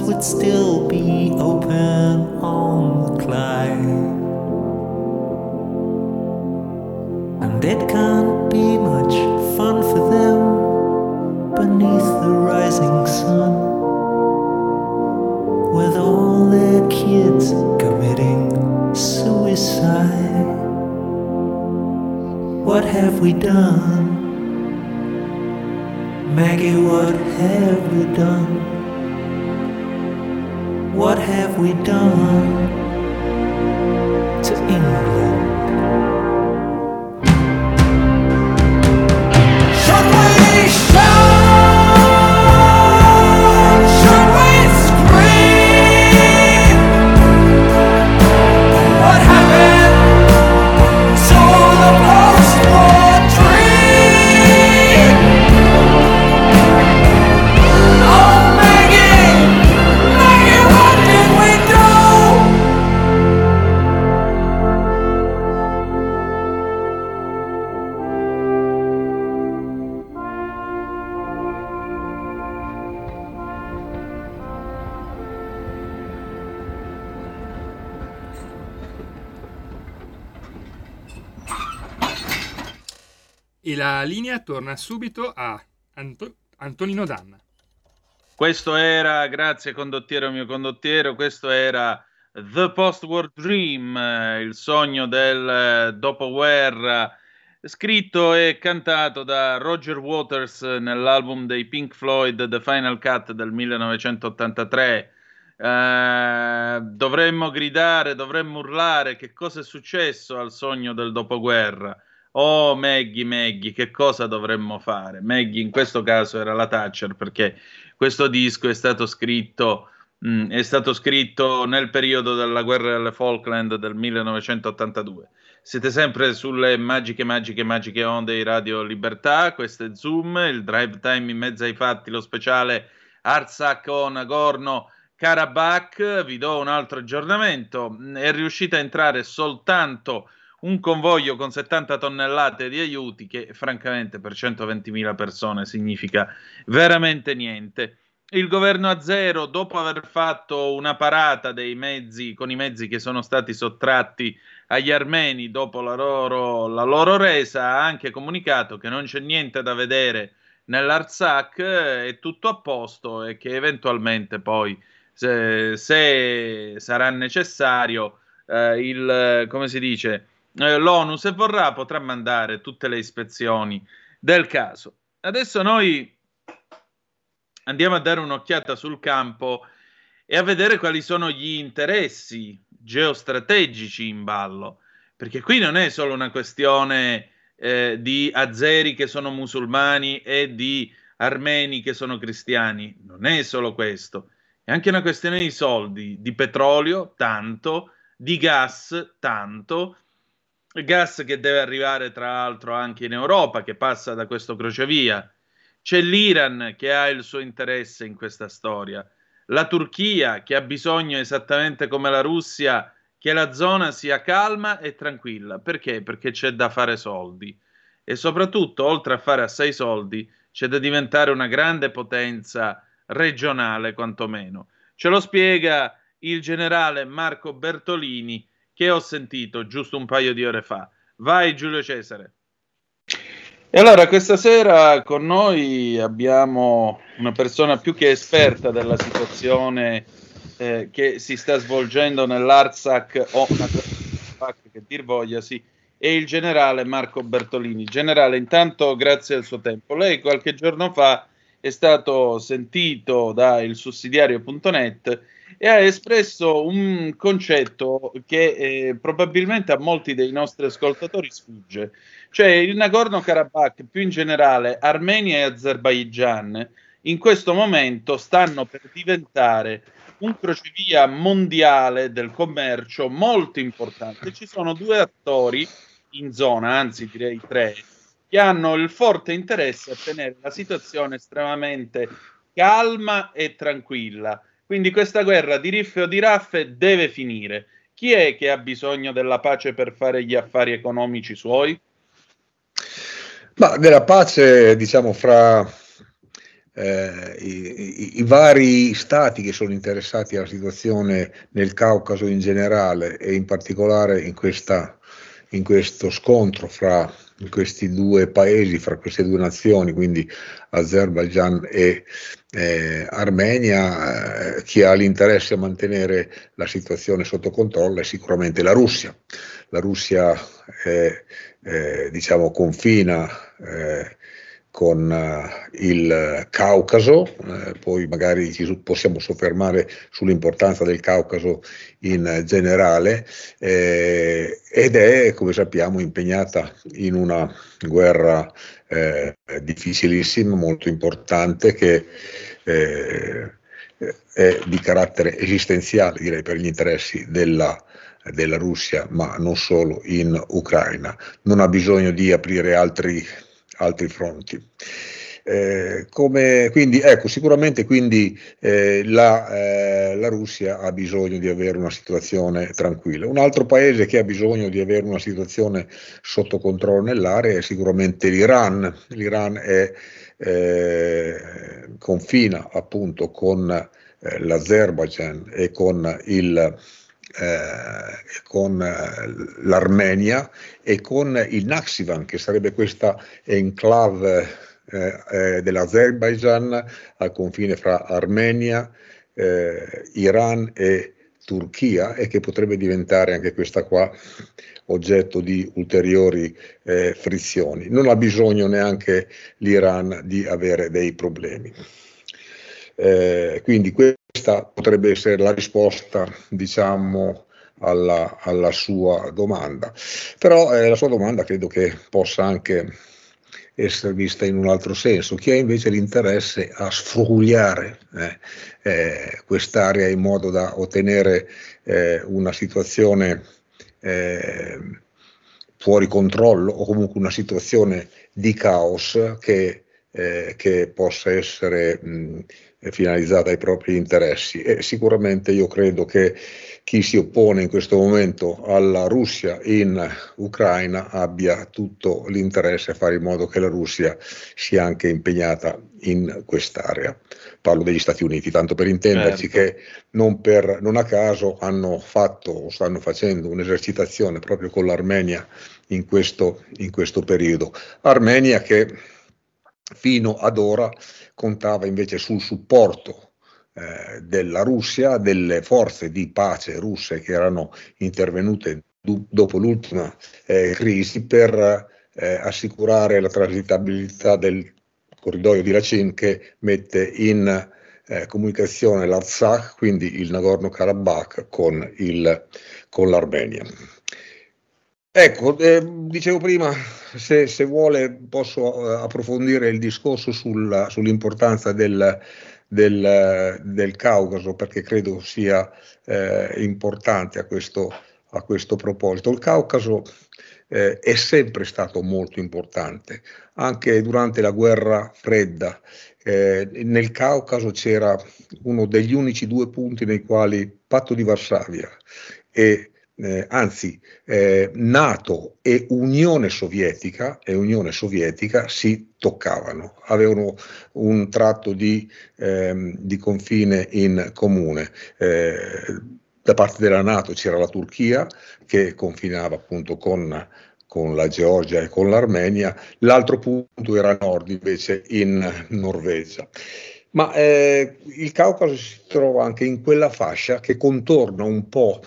Would still be E la linea torna subito a Anto- Antonino Danna. Questo era, grazie condottiero mio condottiero, questo era The Post-War Dream, il sogno del dopoguerra, scritto e cantato da Roger Waters nell'album dei Pink Floyd The Final Cut del 1983. Eh, dovremmo gridare, dovremmo urlare che cosa è successo al sogno del dopoguerra. Oh Maggie, Maggie, che cosa dovremmo fare? Maggie in questo caso era la Thatcher perché questo disco è stato scritto Mm, è stato scritto nel periodo della guerra delle Falkland del 1982. Siete sempre sulle magiche, magiche, magiche onde di Radio Libertà. Questo è Zoom, il drive time in mezzo ai fatti, lo speciale Artsakh o Nagorno Karabakh. Vi do un altro aggiornamento. È riuscito a entrare soltanto un convoglio con 70 tonnellate di aiuti, che francamente per 120.000 persone significa veramente niente. Il governo azero, dopo aver fatto una parata dei mezzi, con i mezzi che sono stati sottratti agli armeni dopo la loro, la loro resa, ha anche comunicato che non c'è niente da vedere nell'Artsakh, è tutto a posto e che eventualmente poi, se, se sarà necessario, eh, il, come si dice, eh, l'ONU, se vorrà, potrà mandare tutte le ispezioni del caso. Adesso noi andiamo a dare un'occhiata sul campo e a vedere quali sono gli interessi geostrategici in ballo, perché qui non è solo una questione eh, di azeri che sono musulmani e di armeni che sono cristiani, non è solo questo, è anche una questione di soldi, di petrolio, tanto, di gas, tanto, gas che deve arrivare tra l'altro anche in Europa, che passa da questo crocevia. C'è l'Iran che ha il suo interesse in questa storia la Turchia che ha bisogno esattamente come la Russia che la zona sia calma e tranquilla. Perché? Perché c'è da fare soldi e soprattutto, oltre a fare assai soldi, c'è da diventare una grande potenza regionale, quantomeno. Ce lo spiega il generale Marco Bertolini, che ho sentito giusto un paio di ore fa. Vai Giulio Cesare. E allora questa sera con noi abbiamo una persona più che esperta della situazione eh, che si sta svolgendo nell'Artsakh o che dir voglia, sì, e il generale Marco Bertolini. Generale, intanto grazie al suo tempo. Lei qualche giorno fa è stato sentito da il sussidiario.net e ha espresso un concetto che eh, probabilmente a molti dei nostri ascoltatori sfugge, cioè il Nagorno-Karabakh, più in generale Armenia e Azerbaijan, in questo momento stanno per diventare un crocevia mondiale del commercio molto importante. Ci sono due attori in zona, anzi direi tre, che hanno il forte interesse a tenere la situazione estremamente calma e tranquilla quindi questa guerra di riffe o di raffe deve finire. Chi è che ha bisogno della pace per fare gli affari economici suoi? Ma della pace, diciamo, fra eh, i, i, vari stati che sono interessati alla situazione nel Caucaso in generale e in particolare in, questa, in questo scontro fra questi due paesi, fra queste due nazioni, quindi Azerbaijan e eh, Armenia, eh, chi ha l'interesse a mantenere la situazione sotto controllo è sicuramente la Russia. La Russia è, eh, diciamo, confina eh, con uh, il Caucaso, eh, poi magari ci possiamo soffermare sull'importanza del Caucaso in generale, eh, ed è, come sappiamo, impegnata in una guerra eh, difficilissima, molto importante, che eh, è di carattere esistenziale, direi, per gli interessi della della Russia, ma non solo in Ucraina. Non ha bisogno di aprire altri altri fronti. Eh, come, quindi, ecco, sicuramente quindi, eh, la, eh, la, Russia ha bisogno di avere una situazione tranquilla. Un altro paese che ha bisogno di avere una situazione sotto controllo nell'area è sicuramente l'Iran. L'Iran è, eh, confina appunto con eh, l'Azerbaijan e con il eh, con eh, l'Armenia e con il Naxivan, che sarebbe questa enclave eh, eh, dell'Azerbaijan al confine fra Armenia, eh, Iran e Turchia e che potrebbe diventare anche questa qua oggetto di ulteriori eh, frizioni. Non ha bisogno neanche l'Iran di avere dei problemi. Eh, quindi questa potrebbe essere la risposta, diciamo, alla, alla sua domanda. Però eh, la sua domanda credo che possa anche essere vista in un altro senso, chi ha invece l'interesse a sfrugliare eh, eh, quest'area in modo da ottenere eh, una situazione eh, fuori controllo o comunque una situazione di caos che, eh, che possa essere mh, finalizzata ai propri interessi. E sicuramente io credo che chi si oppone in questo momento alla Russia in Ucraina abbia tutto l'interesse a fare in modo che la Russia sia anche impegnata in quest'area. Parlo degli Stati Uniti, tanto per intenderci certo. che non, per, non a caso hanno fatto o stanno facendo un'esercitazione proprio con l'Armenia in questo, in questo periodo. Armenia che fino ad ora contava invece sul supporto eh, della Russia, delle forze di pace russe che erano intervenute du- dopo l'ultima eh, crisi per eh, assicurare la transitabilità del corridoio di Lachin che mette in eh, comunicazione l'Artsakh, quindi il Nagorno-Karabakh, con, il, con l'Armenia. Ecco, eh, dicevo prima, se, se, vuole posso eh, approfondire il discorso sul, sull'importanza del, del, del, Caucaso perché credo sia eh, importante a questo, a questo, proposito. Il Caucaso eh, è sempre stato molto importante, anche durante la guerra fredda. Eh, nel Caucaso c'era uno degli unici due punti nei quali Patto di Varsavia e eh, anzi eh, Nato e Unione Sovietica, e Unione Sovietica si toccavano, avevano un tratto di, ehm, di confine in comune. Eh, da parte della Nato c'era la Turchia che confinava appunto con, con la Georgia e con l'Armenia, l'altro punto era nord invece in Norvegia. Ma eh, il Caucaso si trova anche in quella fascia che contorna un po'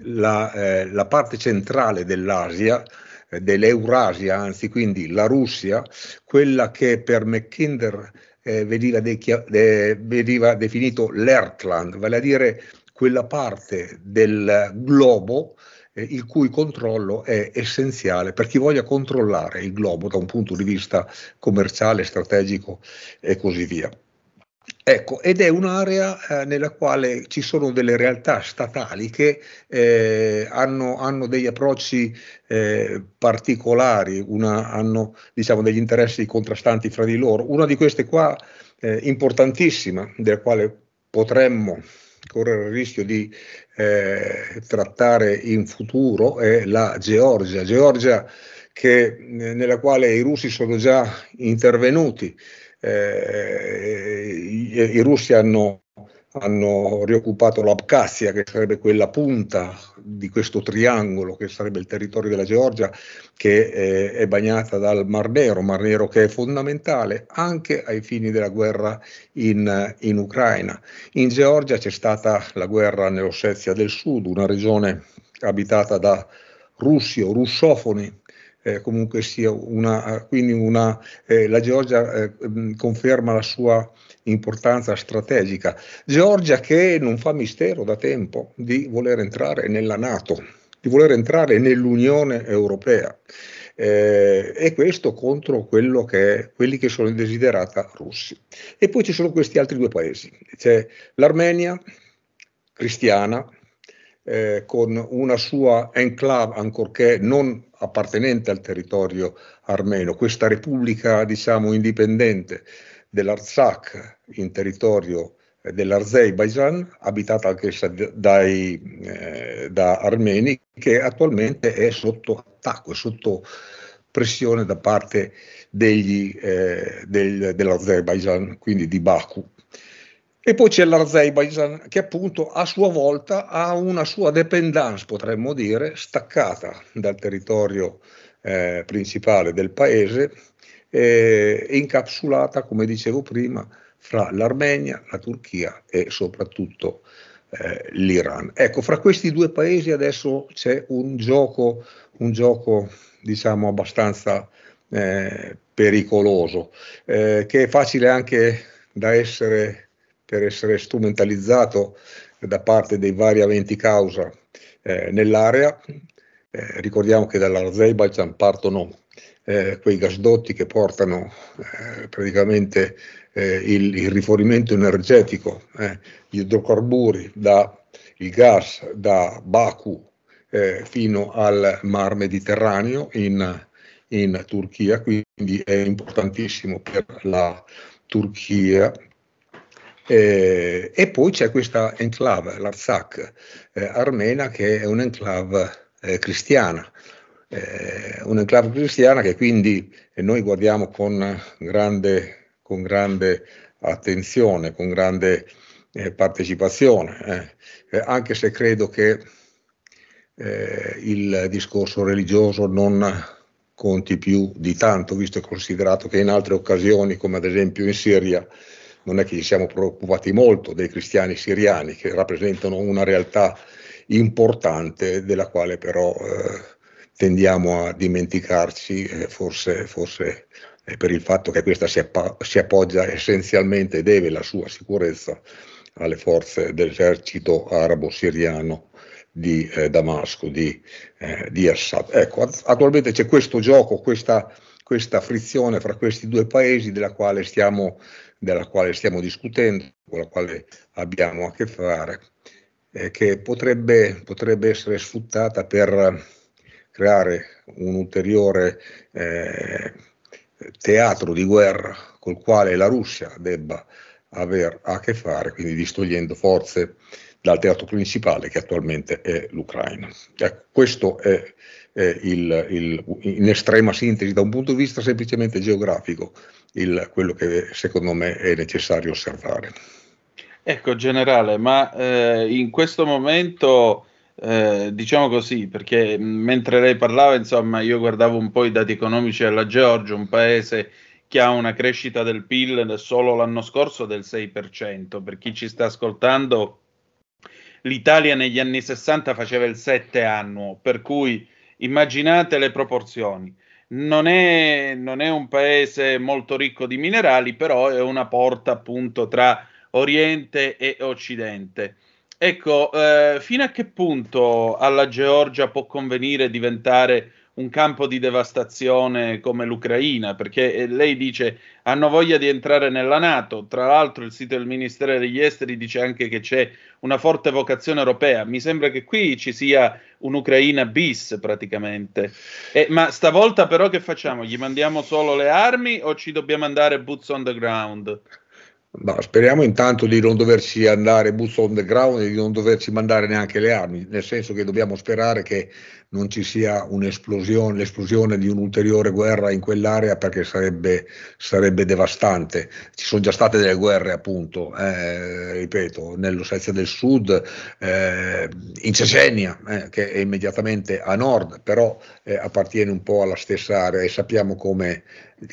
la, eh, la parte centrale dell'Asia, eh, dell'Eurasia, anzi quindi la Russia, quella che per Mackinder eh, veniva, de- de- veniva definito l'Ertland, vale a dire quella parte del globo eh, il cui controllo è essenziale per chi voglia controllare il globo da un punto di vista commerciale, strategico e così via. Ecco, ed è un'area eh, nella quale ci sono delle realtà statali che eh, hanno, hanno, degli approcci eh, particolari, una, hanno diciamo, degli interessi contrastanti fra di loro. Una di queste qua, eh, importantissima, della quale potremmo correre il rischio di eh, trattare in futuro, è la Georgia. Georgia che, eh, nella quale i russi sono già intervenuti i, i, russi hanno, hanno rioccupato l'Abkhazia, che sarebbe quella punta di questo triangolo, che sarebbe il territorio della Georgia, che eh, è bagnata dal Mar Nero, Mar Nero che è fondamentale anche ai fini della guerra in, in Ucraina. In Georgia c'è stata la guerra nell'Ossetia del Sud, una regione abitata da russi o russofoni eh, comunque sia una, quindi una, eh, la Georgia eh, conferma la sua importanza strategica. Georgia che non fa mistero da tempo di voler entrare nella Nato, di voler entrare nell'Unione Europea. Eh, e questo contro che quelli che sono i desiderata russi. E poi ci sono questi altri due paesi, c'è l'Armenia cristiana, eh, con una sua enclave, ancorché non appartenente al territorio armeno, questa repubblica diciamo indipendente dell'Artsakh in territorio eh, dell'Azerbaijan, abitata anch'essa dai, eh, da armeni, che attualmente è sotto attacco, è sotto pressione da parte degli, eh, del, dell'Azerbaijan, quindi di Baku. E poi c'è l'Azerbaijan che appunto a sua volta ha una sua dependance, potremmo dire, staccata dal territorio eh, principale del paese eh, incapsulata, come dicevo prima, fra l'Armenia, la Turchia e soprattutto eh, l'Iran. Ecco, fra questi due paesi adesso c'è un gioco, un gioco diciamo abbastanza eh, pericoloso, eh, che è facile anche da essere per essere strumentalizzato da parte dei vari aventi causa eh, nell'area. Eh, ricordiamo che dall'Azerbaijan partono eh, quei gasdotti che portano eh, praticamente eh, il, il, rifornimento energetico, eh, gli idrocarburi, da, il gas da Baku fino al Mar Mediterraneo in, in Turchia, quindi è importantissimo per la Turchia eh, e poi c'è questa enclave, l'Artsakh eh, armena, che è un'enclave eh, cristiana, eh, un'enclave cristiana che quindi noi guardiamo con grande, con grande attenzione, con grande eh, partecipazione, eh. anche se credo che il discorso religioso non conti più di tanto, visto e considerato che in altre occasioni, come ad esempio in Siria, non è che ci siamo preoccupati molto dei cristiani siriani, che rappresentano una realtà importante della quale però eh, tendiamo a dimenticarci, eh, forse, forse eh, per il fatto che questa si, appa- si appoggia essenzialmente e deve la sua sicurezza alle forze dell'esercito arabo-siriano di eh, Damasco, di, eh, di, Assad. Ecco, attualmente c'è questo gioco, questa, questa frizione fra questi due paesi della quale stiamo della quale stiamo discutendo, con la quale abbiamo a che fare, eh, che potrebbe, potrebbe, essere sfruttata per creare un ulteriore eh, teatro di guerra col quale la Russia debba avere a che fare, quindi distogliendo forze dal teatro principale che attualmente è l'Ucraina. Ecco, questo è, è il, il, in estrema sintesi da un punto di vista semplicemente geografico il, quello che secondo me è necessario osservare. Ecco, generale, ma eh, in questo momento, eh, diciamo così, perché mentre lei parlava, insomma, io guardavo un po' i dati economici della Georgia, un paese che ha una crescita del PIL solo l'anno scorso del 6%. Per chi ci sta ascoltando, l'Italia negli anni 60 faceva il 7 annuo, per cui immaginate le proporzioni non è, non è un paese molto ricco di minerali, però è una porta appunto tra Oriente e Occidente. Ecco, eh, fino a che punto alla Georgia può convenire diventare un campo di devastazione come l'Ucraina, perché eh, lei dice hanno voglia di entrare nella Nato, tra l'altro il sito del Ministero degli Esteri dice anche che c'è una forte vocazione europea, mi sembra che qui ci sia un'Ucraina bis praticamente, eh, ma stavolta però che facciamo? Gli mandiamo solo le armi o ci dobbiamo andare boots on the ground? No, speriamo intanto di non doverci andare boots on the ground e di non doverci mandare neanche le armi, nel senso che dobbiamo sperare che non ci sia un'esplosione, l'esplosione di un'ulteriore guerra in quell'area perché sarebbe, sarebbe devastante. Ci sono già state delle guerre, appunto, eh, ripeto, nell'Ossetia del Sud, eh, in Cecenia, eh, che è immediatamente a nord, però eh, appartiene un po' alla stessa area e sappiamo come,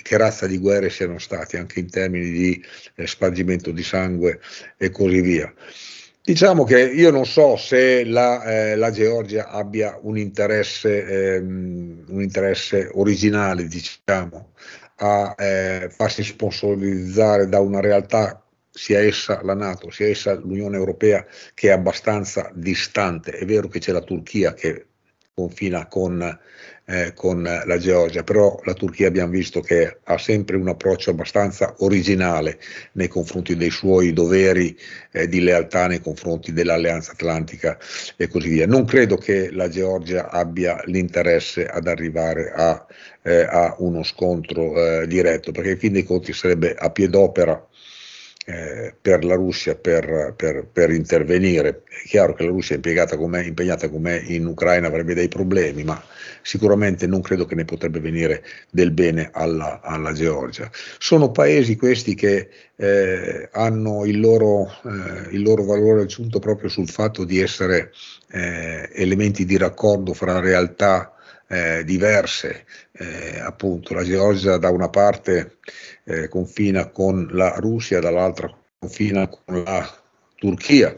che razza di guerre siano state anche in termini di eh, spargimento di sangue e così via. Diciamo che io non so se la, eh, la Georgia abbia un interesse, ehm, un interesse originale, diciamo, a eh, farsi sponsorizzare da una realtà, sia essa la Nato, sia essa l'Unione Europea, che è abbastanza distante. È vero che c'è la Turchia che confina con eh, con la Georgia, però la Turchia abbiamo visto che ha sempre un approccio abbastanza originale nei confronti dei suoi doveri eh, di lealtà nei confronti dell'Alleanza Atlantica e così via. Non credo che la Georgia abbia l'interesse ad arrivare a, eh, a uno scontro eh, diretto, perché in fin dei conti sarebbe a piedopera eh, per la Russia per, per, per, intervenire. È chiaro che la Russia impiegata com'è, impegnata com'è in Ucraina avrebbe dei problemi, ma sicuramente non credo che ne potrebbe venire del bene alla, alla Georgia. Sono paesi questi che eh, hanno il loro, eh, il loro, valore aggiunto proprio sul fatto di essere eh, elementi di raccordo fra realtà eh, diverse, eh, appunto la Georgia da una parte eh, confina con la Russia, dall'altra confina con la Turchia,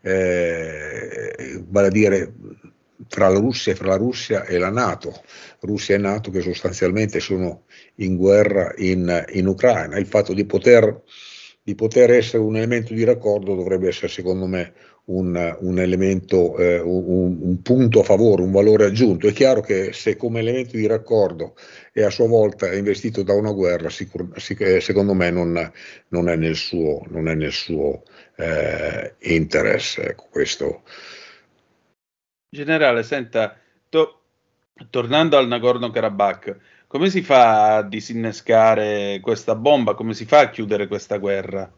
eh, vale a dire fra la Russia, fra la Russia e la Nato, Russia e Nato che sostanzialmente sono in guerra in, in Ucraina. Il fatto di poter di poter essere un elemento di raccordo dovrebbe essere secondo me un, un elemento, eh, un, un, punto a favore, un valore aggiunto. È chiaro che se come elemento di raccordo è a sua volta investito da una guerra, sicur- sic- eh, secondo me non, non, è nel suo, è nel suo eh, interesse. Ecco, questo. Generale, senta, to- tornando al Nagorno-Karabakh, come si fa a disinnescare questa bomba? Come si fa a chiudere questa guerra?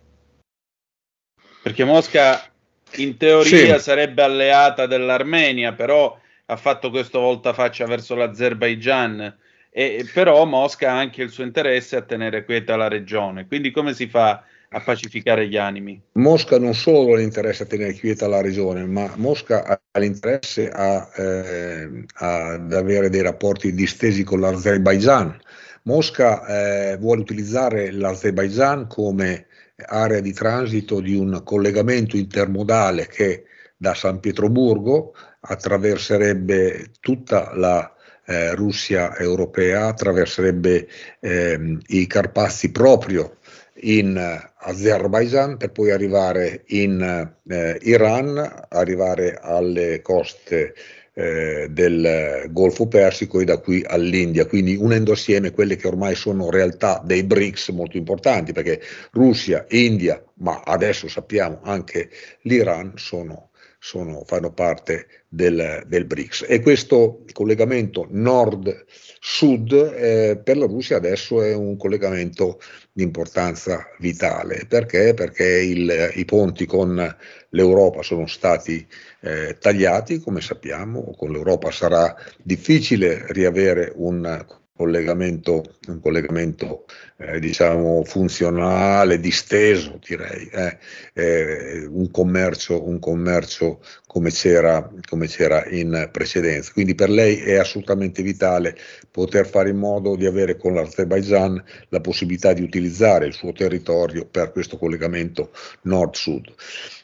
Perché Mosca in teoria sì. sarebbe alleata dell'Armenia, però ha fatto questo voltafaccia verso l'Azerbaigian. E, però Mosca ha anche il suo interesse a tenere quieta la regione. Quindi come si fa a pacificare gli animi? Mosca non solo ha l'interesse a tenere quieta la regione, ma Mosca ha l'interesse a, eh, ad avere dei rapporti distesi con l'Azerbaigian. Mosca eh, vuole utilizzare l'Azerbaigian come area di transito di un collegamento intermodale che da San Pietroburgo attraverserebbe tutta la eh, Russia europea, attraverserebbe eh, i Carpazi proprio in Azerbaijan per poi arrivare in eh, Iran, arrivare alle coste eh, del Golfo Persico e da qui all'India, quindi unendo assieme quelle che ormai sono realtà dei BRICS molto importanti, perché Russia, India, ma adesso sappiamo anche l'Iran sono, sono, fanno parte del, del, BRICS. E questo collegamento nord-sud eh, per la Russia adesso è un collegamento di importanza vitale. Perché? Perché il, i ponti con l'Europa sono stati eh, tagliati, come sappiamo, con l'Europa sarà difficile riavere un collegamento, un collegamento eh, diciamo funzionale, disteso direi, eh, eh, un, commercio, un commercio come c'era, come c'era in precedenza. Quindi per lei è assolutamente vitale poter fare in modo di avere con l'Azerbaijan la possibilità di utilizzare il suo territorio per questo collegamento nord-sud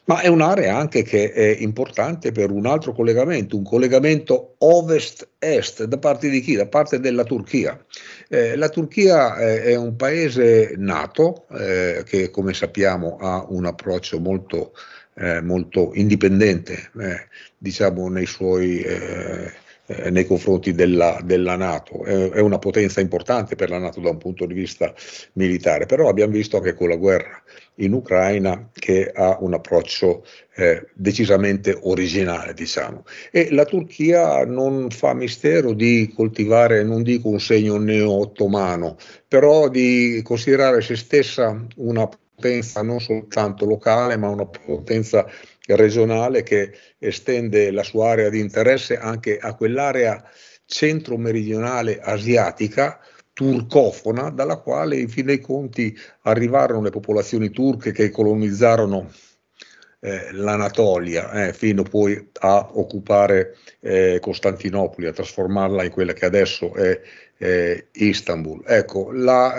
ma è un'area anche che è importante per un altro collegamento, un collegamento ovest-est, da parte di chi? Da parte della Turchia. Eh, la Turchia è, è, un paese nato eh, che come sappiamo ha un approccio molto, eh, molto indipendente, eh, diciamo nei suoi eh, eh, nei confronti della, della Nato. È, è, una potenza importante per la Nato da un punto di vista militare, però abbiamo visto anche con la guerra in Ucraina che ha un approccio eh, decisamente originale, diciamo. E la Turchia non fa mistero di coltivare, non dico un segno neo-ottomano, però di considerare se stessa una potenza non soltanto locale, ma una potenza regionale che estende la sua area di interesse anche a quell'area centro-meridionale asiatica turcofona, dalla quale in fin dei conti arrivarono le popolazioni turche che colonizzarono eh, l'Anatolia, eh, fino poi a occupare eh, Costantinopoli, a trasformarla in quella che adesso è Istanbul. Ecco, la,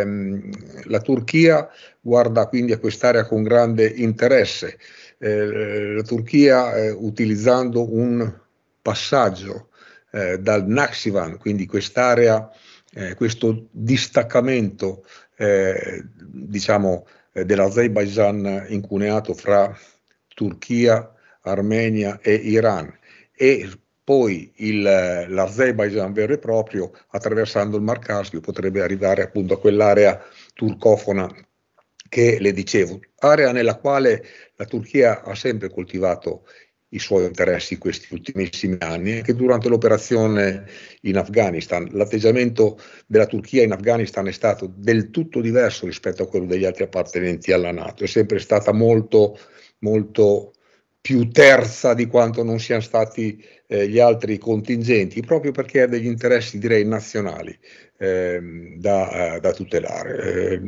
ehm, la, Turchia guarda quindi a quest'area con grande interesse. Eh, la Turchia, eh, utilizzando un passaggio eh, dal Naxivan, quindi quest'area eh, questo distaccamento eh, diciamo, dell'Azerbaijan incuneato fra Turchia, Armenia e Iran e poi il, l'Azerbaijan vero e proprio attraversando il Mar Caspio potrebbe arrivare appunto a quell'area turcofona che le dicevo, area nella quale la Turchia ha sempre coltivato i suoi interessi in questi ultimissimi anni, anche durante l'operazione in Afghanistan. L'atteggiamento della Turchia in Afghanistan è stato del tutto diverso rispetto a quello degli altri appartenenti alla Nato, è sempre stata molto, molto più terza di quanto non siano stati eh, gli altri contingenti, proprio perché ha degli interessi direi nazionali eh, da, eh, da, tutelare. Eh,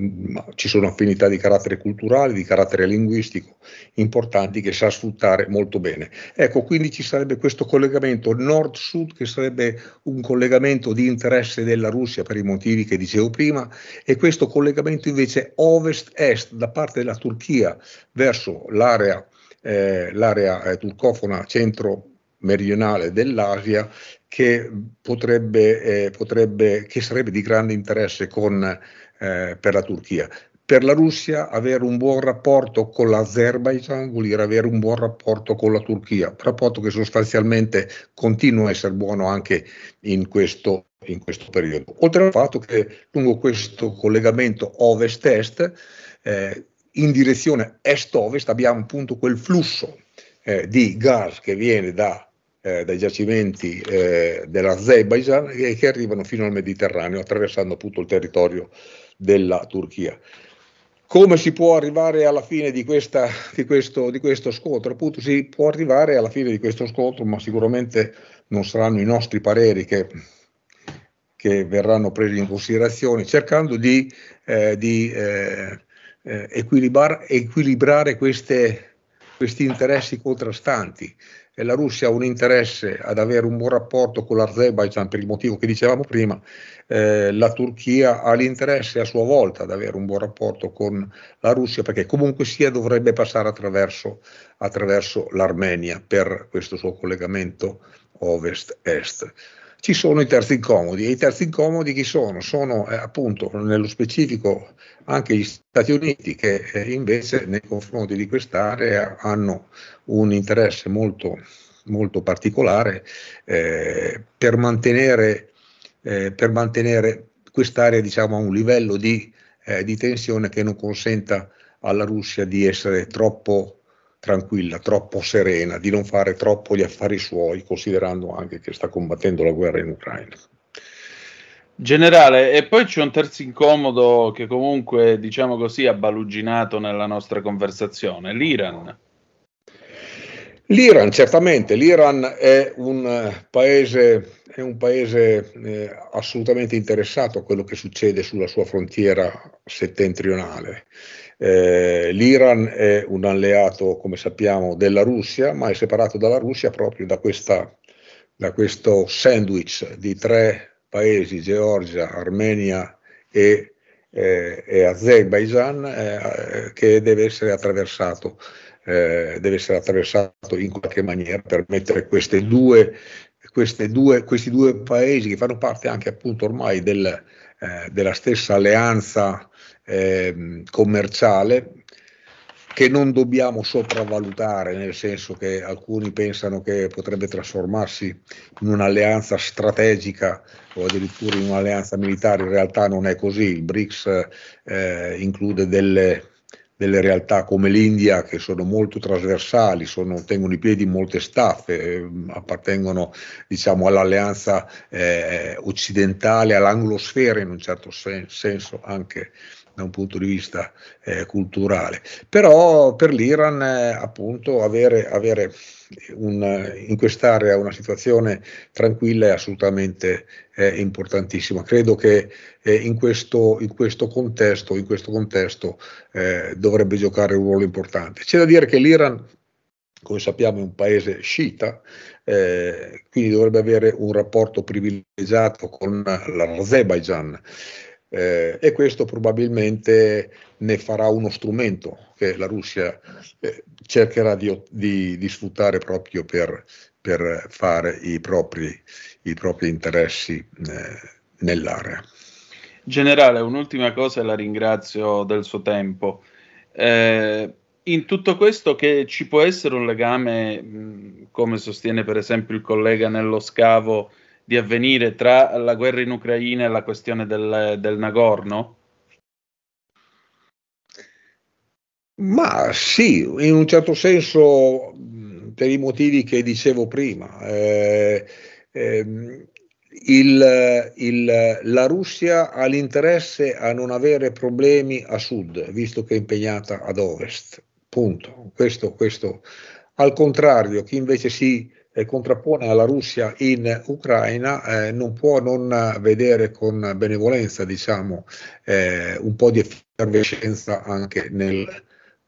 ci sono affinità di carattere culturale, di carattere linguistico importanti che sa sfruttare molto bene. Ecco, quindi ci sarebbe questo collegamento nord-sud che sarebbe un collegamento di interesse della Russia per i motivi che dicevo prima e questo collegamento invece ovest-est da parte della Turchia verso l'area eh, l'area eh, turcofona centro-meridionale dell'Asia che potrebbe, eh, potrebbe, che sarebbe di grande interesse con, eh, per la Turchia. per la Russia avere un buon rapporto con l'Azerbaijan vuol dire avere un buon rapporto con la Turchia, un rapporto che sostanzialmente continua a essere buono anche in questo, in questo periodo. Oltre al fatto che lungo questo collegamento ovest-est, eh, in direzione est-ovest, abbiamo appunto quel flusso eh, di gas che viene da eh, dai giacimenti eh, dell'Azerbaijan e che arrivano fino al Mediterraneo attraversando appunto il territorio della Turchia. Come si può arrivare alla fine di, questa, di, questo, di questo scontro? Appunto si può arrivare alla fine di questo scontro, ma sicuramente non saranno i nostri pareri che, che verranno presi in considerazione, cercando di, eh, di eh, eh, equilibrar, equilibrare queste, questi interessi contrastanti e la Russia ha un interesse ad avere un buon rapporto con l'Azerbaijan per il motivo che dicevamo prima, eh, la Turchia ha l'interesse a sua volta ad avere un buon rapporto con la Russia perché comunque sia dovrebbe passare attraverso, attraverso l'Armenia per questo suo collegamento ovest-est. Ci sono i terzi incomodi e i terzi incomodi chi sono? Sono eh, appunto nello specifico anche gli Stati Uniti che eh, invece nei confronti di quest'area hanno un interesse molto, molto particolare eh, per, mantenere, eh, per mantenere quest'area diciamo, a un livello di, eh, di tensione che non consenta alla Russia di essere troppo tranquilla, troppo serena, di non fare troppo gli affari suoi, considerando anche che sta combattendo la guerra in Ucraina. Generale, e poi c'è un terzo incomodo che comunque, diciamo così, ha baluginato nella nostra conversazione, l'Iran. L'Iran, certamente, l'Iran è un paese, è un paese eh, assolutamente interessato a quello che succede sulla sua frontiera settentrionale. Eh, L'Iran è un alleato, come sappiamo, della Russia, ma è separato dalla Russia proprio da, questa, da questo sandwich di tre paesi, Georgia, Armenia e, eh, e Azerbaijan, eh, che deve essere attraversato. Eh, deve essere attraversato in qualche maniera per mettere queste due, due, questi due paesi che fanno parte anche appunto ormai del, eh, della stessa alleanza eh, commerciale che non dobbiamo sopravvalutare, nel senso che alcuni pensano che potrebbe trasformarsi in un'alleanza strategica o addirittura in un'alleanza militare, in realtà non è così, il BRICS eh, include delle, delle realtà come l'India che sono molto trasversali, sono, tengono i piedi in molte staffe, eh, appartengono diciamo, all'alleanza eh, occidentale, all'anglosfera in un certo sen- senso anche da un punto di vista eh, culturale. Però per l'Iran eh, appunto avere, avere un, in quest'area una situazione tranquilla è assolutamente eh, importantissima. Credo che eh, in questo, in, questo, contesto, in questo contesto eh, dovrebbe giocare un ruolo importante. C'è da dire che l'Iran come sappiamo è un paese sciita, eh, quindi dovrebbe avere un rapporto privilegiato con l'Azerbaijan eh, e questo probabilmente ne farà uno strumento che la Russia eh, cercherà di, di, di, sfruttare proprio per, per fare i propri, i propri interessi eh, nell'area. Generale, un'ultima cosa e la ringrazio del suo tempo. Eh, in tutto questo che ci può essere un legame, mh, come sostiene per esempio il collega nello scavo, di avvenire tra la guerra in Ucraina e la questione del, del Nagorno? Ma sì, in un certo senso per i motivi che dicevo prima. Eh, eh, il, il, la Russia ha l'interesse a non avere problemi a sud, visto che è impegnata ad ovest. Punto. Questo, questo. Al contrario, chi invece si eh, contrappone alla Russia in Ucraina eh, non può non vedere con benevolenza diciamo, eh, un po' di effervescenza anche nel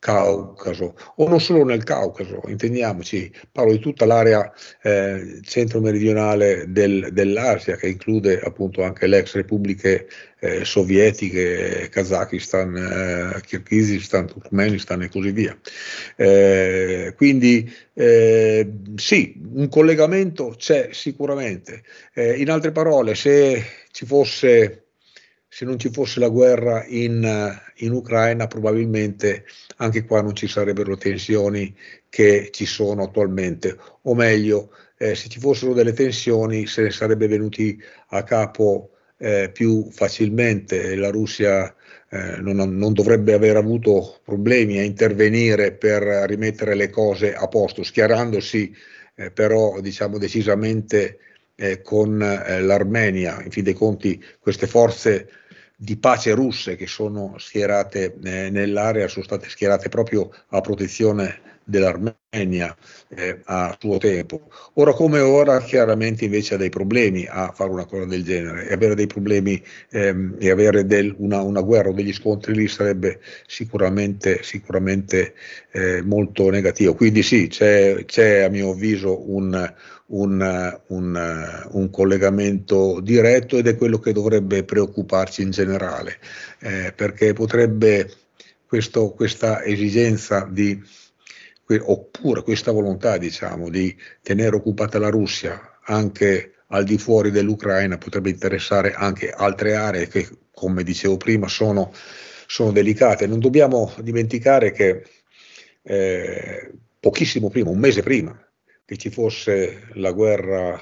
Caucaso, o non solo nel Caucaso, intendiamoci, parlo di tutta l'area eh, centro-meridionale del, dell'Asia, che include appunto anche le ex repubbliche eh, sovietiche, Kazakistan, eh, Kirghizistan, Turkmenistan e così via. Eh, quindi eh, sì, un collegamento c'è sicuramente. Eh, in altre parole, se ci fosse se non ci fosse la guerra in, in, Ucraina, probabilmente anche qua non ci sarebbero tensioni che ci sono attualmente, o meglio, eh, se ci fossero delle tensioni se ne sarebbe venuti a capo eh, più facilmente. La Russia eh, non, non, dovrebbe aver avuto problemi a intervenire per rimettere le cose a posto, schierandosi eh, però diciamo decisamente eh, con eh, l'Armenia. In fin dei conti queste forze di pace russe che sono schierate eh, nell'area sono state schierate proprio a protezione dell'Armenia eh, a suo tempo. Ora come ora chiaramente invece ha dei problemi a fare una cosa del genere e avere dei problemi ehm, e avere del, una, una, guerra o degli scontri lì sarebbe sicuramente, sicuramente eh, molto negativo. Quindi sì, c'è, c'è a mio avviso un, un, un, un, collegamento diretto ed è quello che dovrebbe preoccuparci in generale, eh, perché potrebbe questo, questa esigenza di, oppure questa volontà diciamo, di tenere occupata la Russia anche al di fuori dell'Ucraina potrebbe interessare anche altre aree che, come dicevo prima, sono, sono delicate. Non dobbiamo dimenticare che eh, pochissimo prima, un mese prima, che ci fosse la guerra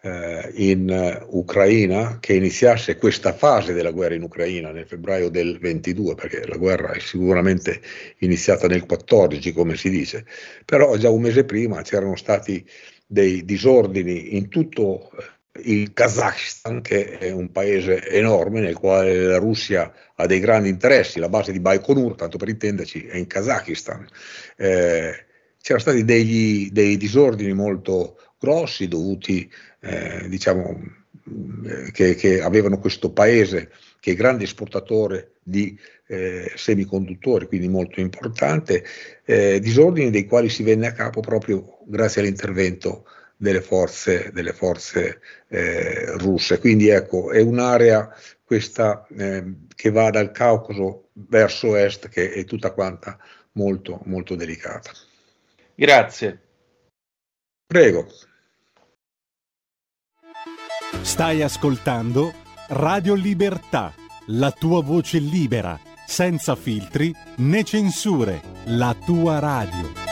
eh, in Ucraina, che iniziasse questa fase della guerra in Ucraina nel febbraio del 22, perché la guerra è sicuramente iniziata nel 14, come si dice, però già un mese prima c'erano stati dei disordini in tutto il Kazakhstan, che è un paese enorme nel quale la Russia ha dei grandi interessi, la base di Baikonur, tanto per intenderci, è in Kazakistan. Eh, c'erano stati degli, dei disordini molto grossi dovuti, eh, diciamo, eh, che, che, avevano questo paese che è grande esportatore di eh, semiconduttori, quindi molto importante, eh, disordini dei quali si venne a capo proprio grazie all'intervento delle forze, delle forze eh, russe. Quindi ecco, è un'area questa eh, che va dal Caucaso verso est che è tutta quanta molto, molto delicata. Grazie. Prego. Stai ascoltando Radio Libertà, la tua voce libera, senza filtri né censure, la tua radio.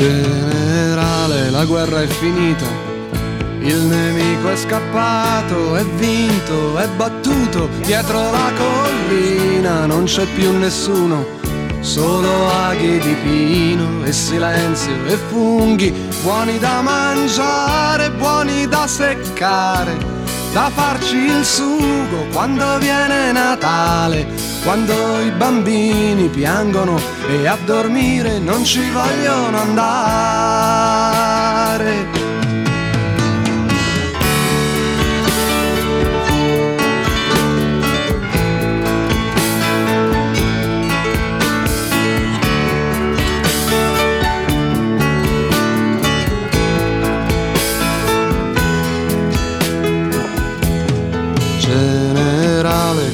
Generale, la guerra è finita, il nemico è scappato, è vinto, è battuto, dietro la collina non c'è più nessuno, solo aghi di pino e silenzio e funghi, buoni da mangiare, buoni da seccare, da farci il sugo quando viene Natale, quando i bambini piangono e a dormire non ci vogliono andare.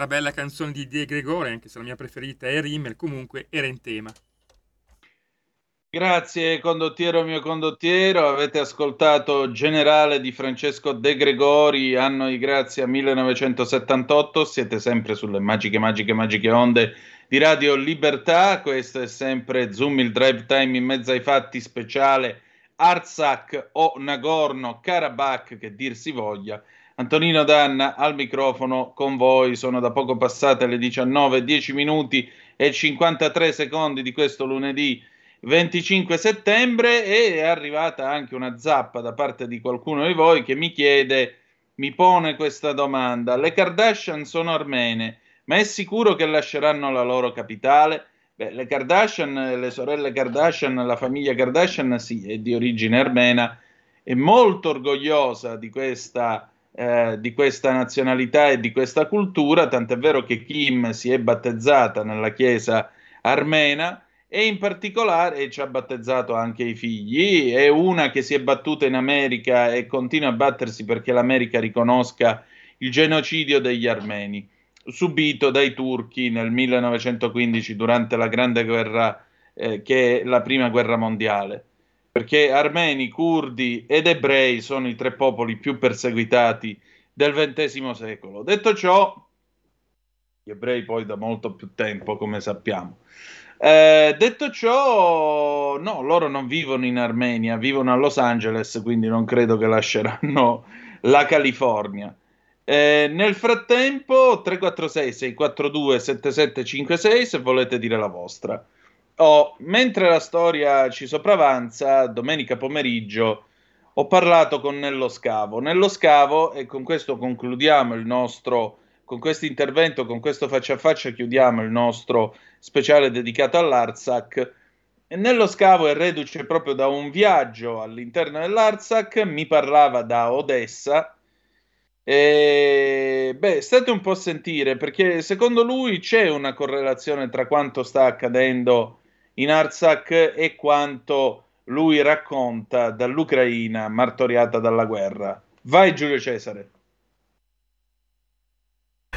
Altra bella canzone di De Gregori, anche se la mia preferita è Rimmel, comunque era in tema. Grazie condottiero mio condottiero, avete ascoltato Generale di Francesco De Gregori, anno di grazia 1978, siete sempre sulle magiche, magiche, magiche onde di Radio Libertà, questo è sempre Zoom il drive time in mezzo ai fatti speciale Artsakh o Nagorno-Karabakh che dir si voglia. Antonino Danna al microfono con voi, sono da poco passate le 19, 10 minuti e 53 secondi di questo lunedì 25 settembre e è arrivata anche una zappa da parte di qualcuno di voi che mi chiede, mi pone questa domanda, le Kardashian sono armene, ma è sicuro che lasceranno la loro capitale? Beh, le Kardashian, le sorelle Kardashian, la famiglia Kardashian sì, è di origine armena, è molto orgogliosa di questa eh, di questa nazionalità e di questa cultura, tant'è vero che Kim si è battezzata nella chiesa armena e in particolare ci ha battezzato anche i figli, è una che si è battuta in America e continua a battersi perché l'America riconosca il genocidio degli armeni subito dai turchi nel 1915 durante la grande guerra eh, che è la prima guerra mondiale perché armeni, curdi ed ebrei sono i tre popoli più perseguitati del XX secolo. Detto ciò, gli ebrei poi da molto più tempo, come sappiamo. Eh, detto ciò, no, loro non vivono in Armenia, vivono a Los Angeles, quindi non credo che lasceranno la California. Eh, nel frattempo, 346 642 7756 se volete dire la vostra. Oh, mentre la storia ci sopravanza, domenica pomeriggio ho parlato con Nello Scavo. Nello Scavo, e con questo concludiamo il nostro, con questo intervento, con questo faccia a faccia chiudiamo il nostro speciale dedicato all'Arsac. Nello Scavo è reduce proprio da un viaggio all'interno dell'Arsac, mi parlava da Odessa. E, beh, state un po' a sentire perché secondo lui c'è una correlazione tra quanto sta accadendo in Artsakh e quanto lui racconta dall'Ucraina martoriata dalla guerra. Vai Giulio Cesare.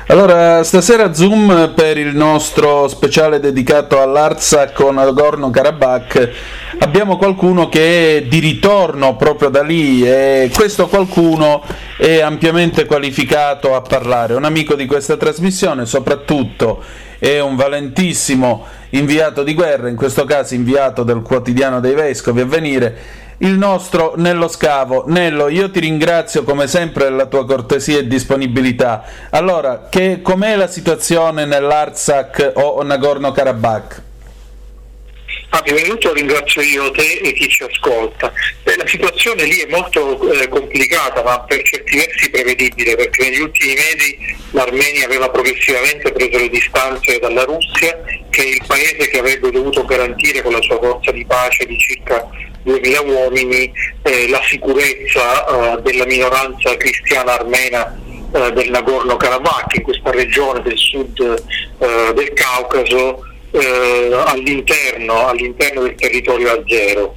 Allora, stasera Zoom per il nostro speciale dedicato all'Artsakh con Nagorno-Karabakh abbiamo qualcuno che è di ritorno proprio da lì e questo qualcuno è ampiamente qualificato a parlare, un amico di questa trasmissione, soprattutto è un valentissimo inviato di guerra, in questo caso inviato del quotidiano dei Vescovi a venire, il nostro Nello Scavo. Nello, io ti ringrazio come sempre della tua cortesia e disponibilità. Allora, che, com'è la situazione nell'Artsakh o Nagorno-Karabakh? Ah, prima di tutto ringrazio io te e chi ci ascolta. Eh, la situazione lì è molto eh, complicata ma per certi versi prevedibile perché negli ultimi mesi l'Armenia aveva progressivamente preso le distanze dalla Russia che è il paese che avrebbe dovuto garantire con la sua forza di pace di circa 2000 uomini eh, la sicurezza eh, della minoranza cristiana armena eh, del Nagorno-Karabakh in questa regione del sud eh, del Caucaso eh, all'interno, all'interno, del territorio azero.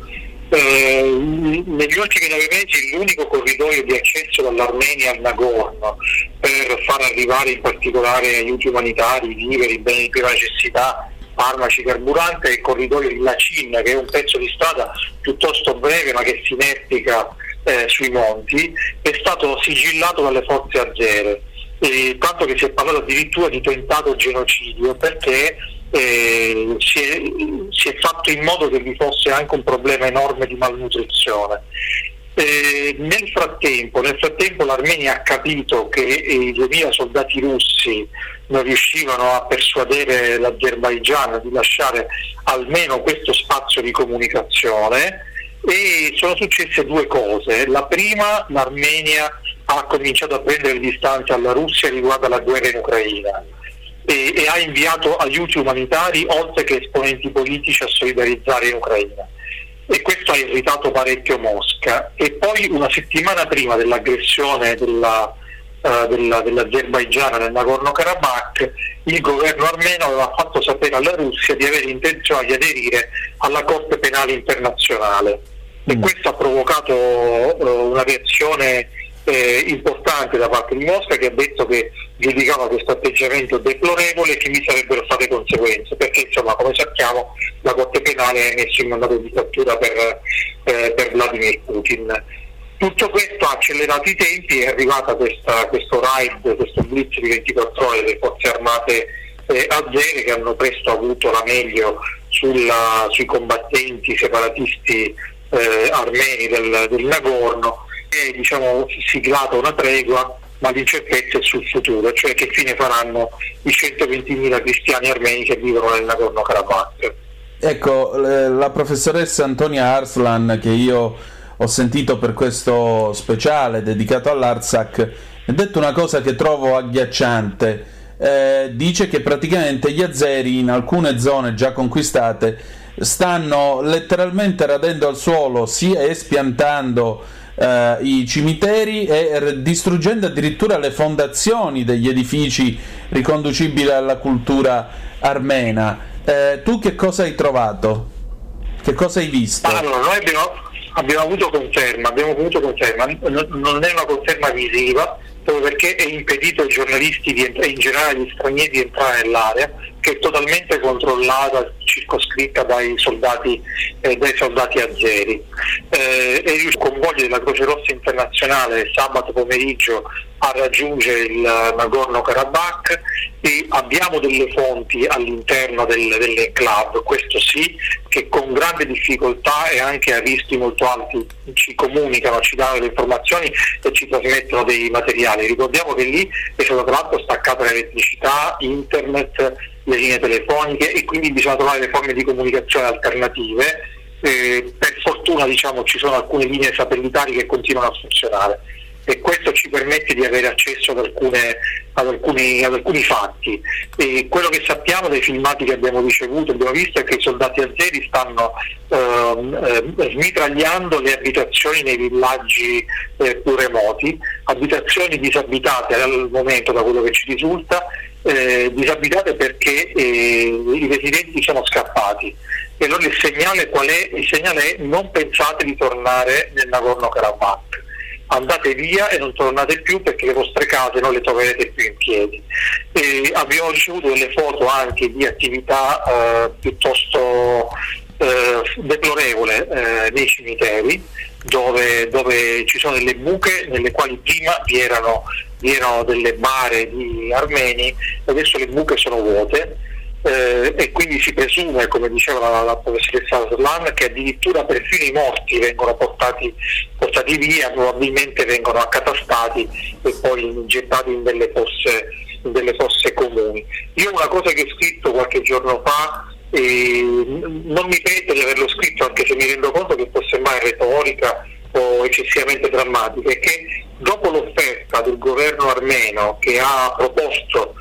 Eh, negli ultimi nove mesi l'unico corridoio di accesso dall'Armenia al Nagorno per far arrivare in particolare aiuti umanitari, viveri, beni di prima necessità, farmaci, carburante è il corridoio di Lacin che è un pezzo di strada piuttosto breve ma che si inerpica eh, sui monti, è stato sigillato dalle forze azere. Eh, tanto che si è parlato addirittura di tentato genocidio perché eh, si, è, si, è, fatto in modo che vi fosse anche un problema enorme di malnutrizione. Eh, nel, frattempo, nel, frattempo, l'Armenia ha capito che i 2000 soldati russi non riuscivano a persuadere l'Azerbaigian di lasciare almeno questo spazio di comunicazione e sono successe due cose. La prima, l'Armenia ha cominciato a prendere distanza alla Russia riguardo alla guerra in Ucraina e, e ha inviato aiuti umanitari oltre che esponenti politici a solidarizzare in Ucraina e questo ha irritato parecchio Mosca. E poi una settimana prima dell'aggressione della, uh, della, dell'Azerbaigian nel Nagorno-Karabakh il governo armeno aveva fatto sapere alla Russia di avere intenzione di aderire alla Corte Penale Internazionale. Mm. e questo ha provocato uh, una reazione eh, importante da parte di Mosca che ha detto che giudicava questo atteggiamento deplorevole e che vi sarebbero state conseguenze, perché insomma come sappiamo la Corte Penale ha messo in mandato di cattura per, eh, per Vladimir Putin. Tutto questo ha accelerato i tempi, è arrivata questa, questo raid, questo blitz di 24 ore delle forze armate eh, azere che hanno presto avuto la meglio sulla, sui combattenti separatisti eh, armeni del, del Nagorno e diciamo, siglato una tregua ma l'incertezza è sul futuro, cioè che fine faranno i 120.000 cristiani armeni che vivono nel Nagorno-Karabakh. Ecco, la professoressa Antonia Arslan che io ho sentito per questo speciale dedicato all'Artsakh ha detto una cosa che trovo agghiacciante. Eh, dice che praticamente gli azeri in alcune zone già conquistate stanno letteralmente radendo al suolo sia espiantando eh, i cimiteri e distruggendo addirittura le fondazioni degli edifici riconducibili alla cultura armena. Eh, tu che cosa hai trovato? Che cosa hai visto? Allora, noi abbiamo, abbiamo avuto conferma, abbiamo avuto conferma, non è una conferma visiva, proprio perché è impedito ai giornalisti e in generale agli stranieri di entrare nell'area, che è totalmente controllata, circoscritta dai soldati, eh, dai soldati azeri. Eh, il convoglio della Croce Rossa Internazionale sabato pomeriggio a raggiungere il Nagorno-Karabakh e abbiamo delle fonti all'interno del, delle club, questo sì, che con grande difficoltà e anche a rischi molto alti ci comunicano, ci danno le informazioni e ci trasmettono dei materiali. Ricordiamo che lì è stata tra l'altro staccata l'elettricità, internet, le linee telefoniche e quindi bisogna trovare le forme di comunicazione alternative. Eh, per fortuna diciamo, ci sono alcune linee satellitari che continuano a funzionare e questo ci permette di avere accesso ad, alcune, ad, alcuni, ad alcuni, fatti. E quello che sappiamo dai filmati che abbiamo ricevuto, abbiamo visto è che i soldati azeri stanno eh, eh, smitragliando le abitazioni nei villaggi eh, più remoti, abitazioni disabitate al momento da quello che ci risulta, eh, disabitate perché eh, i residenti sono scappati. E allora il segnale qual è? Il segnale è non pensate di tornare nel Nagorno-Karabakh andate via e non tornate più perché le vostre case non le troverete più in piedi. E abbiamo ricevuto delle foto anche di attività eh, piuttosto eh, deplorevole eh, nei cimiteri dove, dove, ci sono delle buche nelle quali prima vi erano, vi erano delle bare di armeni, adesso le buche sono vuote eh, e quindi si presume, come diceva la, la professoressa Aslan, che addirittura perfino i morti vengono portati, portati via, probabilmente vengono accatastati e poi gettati in delle fosse, in delle fosse comuni. Io una cosa che ho scritto qualche giorno fa e non mi pento di averlo scritto anche se mi rendo conto che può sembrare retorica o eccessivamente drammatica, è che dopo l'offerta del governo armeno che proposto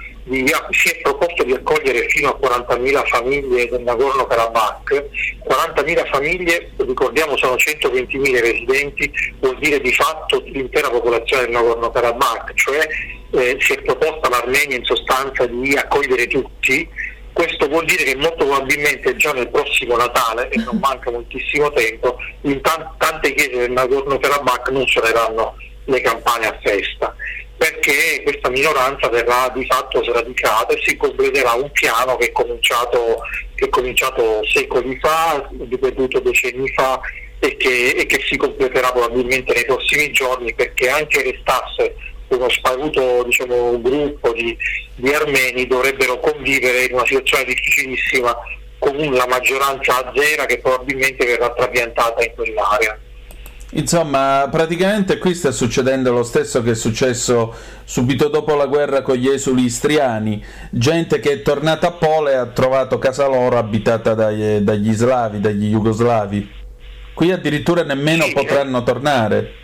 si è proposto di accogliere fino a 40.000 famiglie del Nagorno-Karabakh, 40.000 famiglie, ricordiamo sono 120.000 residenti, vuol dire di fatto l'intera popolazione del Nagorno-Karabakh, cioè eh, si è proposta l'Armenia in sostanza di accogliere tutti, questo vuol dire che molto probabilmente già nel prossimo Natale, e non manca moltissimo tempo, in t- tante chiese del Nagorno-Karabakh non suoneranno le campane a festa perché questa minoranza verrà di fatto sradicata e si completerà un piano che è cominciato, che è cominciato secoli fa, ripetuto decenni fa e che, e che, si completerà probabilmente nei prossimi giorni perché anche restasse uno sparuto diciamo, gruppo di, di armeni dovrebbero convivere in una situazione difficilissima con la maggioranza azera che probabilmente verrà trapiantata in quell'area. Insomma, praticamente qui sta succedendo lo stesso che è successo subito dopo la guerra con gli esuli istriani, gente che è tornata a Pole e ha trovato casa loro abitata dai, dagli slavi, dagli jugoslavi. Qui addirittura nemmeno sì, potranno tornare.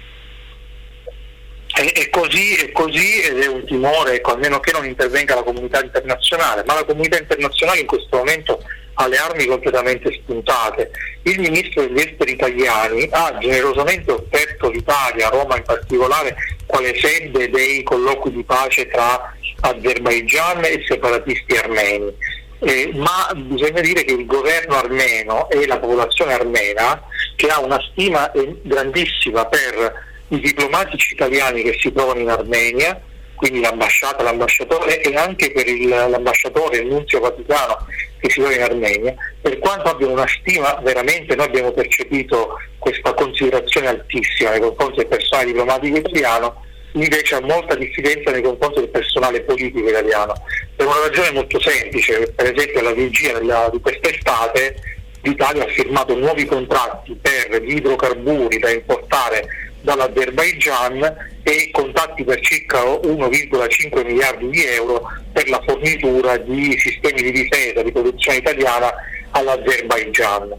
È, è, così, è così ed è un timore, ecco, a meno che non intervenga la comunità internazionale, ma la comunità internazionale in questo momento ha le armi completamente spuntate. Il ministro degli esteri italiani ha generosamente offerto l'Italia, Roma in particolare, quale sede dei colloqui di pace tra Azerbaigian e separatisti armeni. Eh, ma bisogna dire che il governo armeno e la popolazione armena, che ha una stima grandissima per i diplomatici italiani che si trovano in Armenia, quindi l'ambasciata, l'ambasciatore e anche per il, l'ambasciatore, il nunzio vaticano che si trova in Armenia, per quanto abbiano una stima veramente, noi abbiamo percepito questa considerazione altissima nei confronti del personale diplomatico italiano, invece ha molta diffidenza nei confronti del personale politico italiano, per una ragione molto semplice, per esempio alla vigilia di quest'estate l'Italia ha firmato nuovi contratti per gli idrocarburi da importare dall'Azerbaigian e contatti per circa 1,5 miliardi di euro per la fornitura di sistemi di difesa di produzione italiana all'Azerbaigian.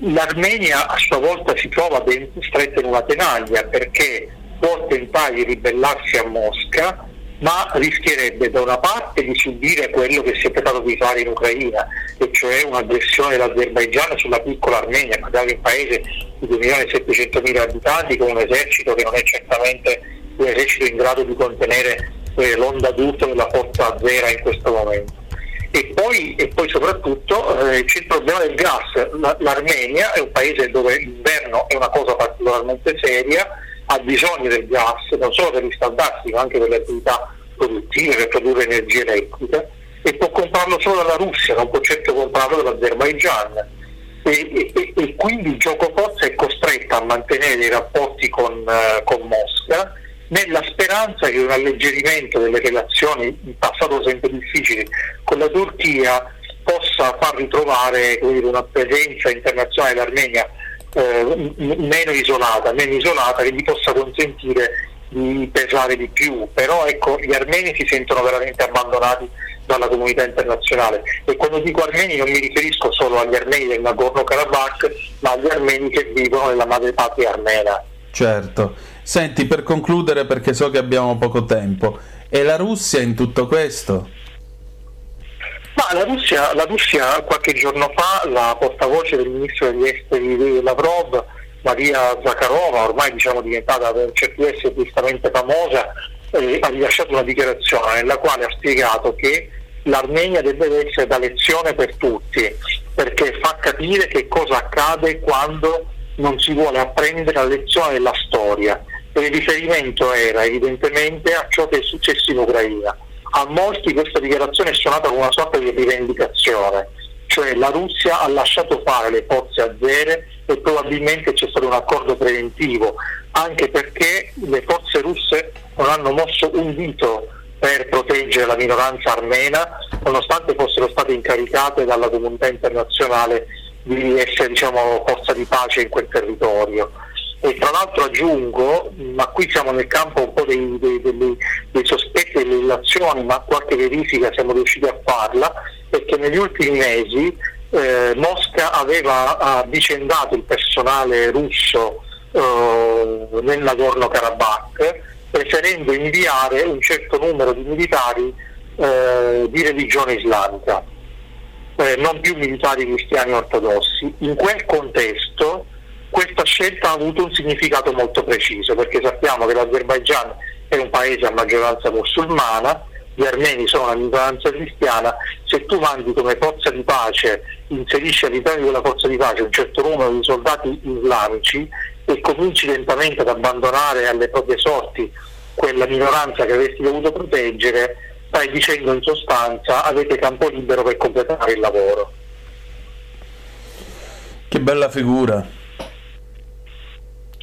L'Armenia a sua volta si trova ben stretta in una tenaglia perché può tentare di ribellarsi a Mosca ma rischierebbe da una parte di subire quello che si è tentato di fare in Ucraina, e cioè un'aggressione dell'Azerbaigian sulla piccola Armenia, di un paese di 2.700.000 abitanti con un esercito che non è certamente un esercito in grado di contenere eh, l'onda d'urto della forza azera in questo momento. E poi, e poi soprattutto eh, c'è il problema del gas. La, L'Armenia è un paese dove l'inverno è una cosa particolarmente seria, ha bisogno del gas non solo per riscaldarsi ma anche per le attività produttive, per produrre energia elettrica e può comprarlo solo dalla Russia, non può certo comprarlo dall'Azerbaigian. E, e, e, quindi il gioco forza è costretto a mantenere i rapporti con, uh, con, Mosca nella speranza che un alleggerimento delle relazioni in passato sempre difficili con la Turchia possa far ritrovare dire, una presenza internazionale dell'Armenia eh, meno isolata, meno isolata che gli possa consentire di pesare di più, però ecco gli armeni si sentono veramente abbandonati dalla comunità internazionale e quando dico armeni non mi riferisco solo agli armeni del Nagorno-Karabakh ma agli armeni che vivono nella madrepatria armena. Certo. Senti, per concludere perché so che abbiamo poco tempo, e la Russia in tutto questo? La Russia, la Russia qualche giorno fa, la portavoce del ministro degli esteri Lavrov, Maria Zakharova, ormai diciamo diventata per certi versi giustamente famosa, eh, ha rilasciato una dichiarazione nella quale ha spiegato che l'Armenia deve essere da lezione per tutti, perché fa capire che cosa accade quando non si vuole apprendere la lezione della storia. E il riferimento era evidentemente a ciò che è successo in Ucraina a molti questa dichiarazione è suonata come una sorta di rivendicazione, cioè la Russia ha lasciato fare le forze azere e probabilmente c'è stato un accordo preventivo, anche perché le forze russe non hanno mosso un dito per proteggere la minoranza armena, nonostante fossero state incaricate dalla comunità internazionale di essere diciamo, forza di pace in quel territorio. E tra l'altro aggiungo, ma qui siamo nel campo un po' dei, dei, dei, dei sospetti delle illazioni, ma qualche verifica siamo riusciti a farla, perché negli ultimi mesi eh, Mosca aveva avvicendato il personale russo eh, nel Nagorno-Karabakh, preferendo inviare un certo numero di militari eh, di religione islamica, eh, non più militari cristiani ortodossi. In quel contesto questa scelta ha avuto un significato molto preciso, perché sappiamo che l'Azerbaigian è un paese a maggioranza musulmana, gli armeni sono una minoranza cristiana, se tu mandi come forza di pace, inserisci all'interno di quella forza di pace un certo numero di soldati islamici e cominci lentamente ad abbandonare alle proprie sorti quella minoranza che avresti dovuto proteggere, stai dicendo in sostanza avete campo libero per completare il lavoro. Che bella figura.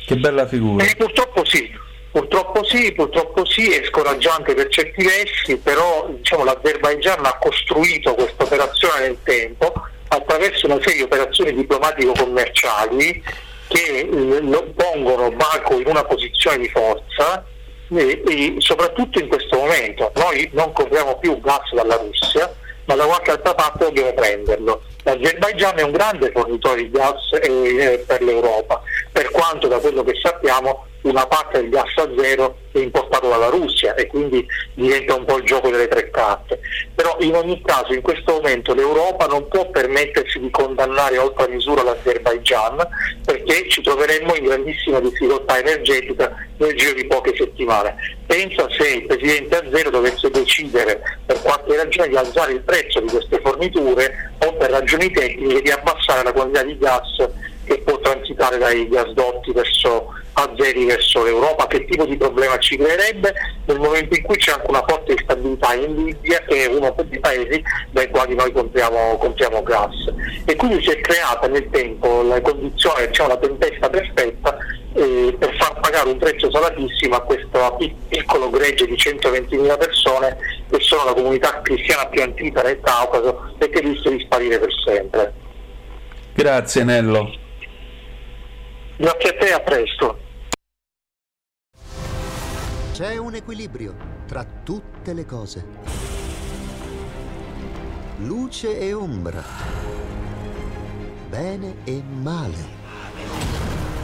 Che bella figura. E purtroppo sì, purtroppo sì, purtroppo sì, è scoraggiante per certi versi, però diciamo, l'Azerbaigian ha costruito questa operazione nel tempo attraverso una serie di operazioni diplomatico-commerciali che eh, lo pongono Baku in una posizione di forza e, e, soprattutto in questo momento. Noi non compriamo più gas dalla Russia, ma da qualche altra parte dobbiamo prenderlo. L'Azerbaigian è un grande fornitore di gas eh, per l'Europa, per quanto da quello che sappiamo una parte del gas a zero è importato dalla Russia e quindi diventa un po' il gioco delle tre carte. Però in ogni caso in questo momento l'Europa non può permettersi di condannare oltre misura l'Azerbaigian perché ci troveremmo in grandissima difficoltà energetica nel giro di poche settimane. Pensa se il Presidente Azzero dovesse decidere per qualche ragione di alzare il prezzo di queste forniture o per ragioni tecniche di abbassare la quantità di gas che può transitare dai gasdotti verso azeri verso l'Europa, che tipo di problema ci creerebbe nel momento in cui c'è anche una forte instabilità in Libia che è uno dei paesi dai quali noi compriamo, compriamo gas. E quindi si è creata nel tempo la condizione, diciamo la tempesta perfetta eh, per far pagare un prezzo salatissimo a questo piccolo gregge di 120.000 persone che sono la comunità cristiana più antica nel Caucaso e che rischia di sparire per sempre. Grazie Nello. Grazie a te, a presto. C'è un equilibrio tra tutte le cose. Luce e ombra. Bene e male.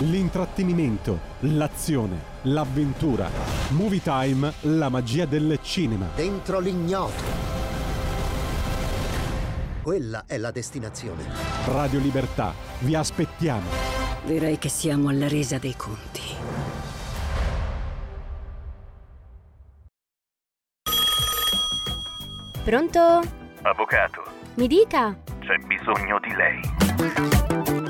L'intrattenimento, l'azione, l'avventura. Movie Time, la magia del cinema. Dentro l'ignoto. Quella è la destinazione. Radio Libertà, vi aspettiamo. Direi che siamo alla resa dei conti. Pronto? Avvocato, Mi dica. c'è bisogno di lei.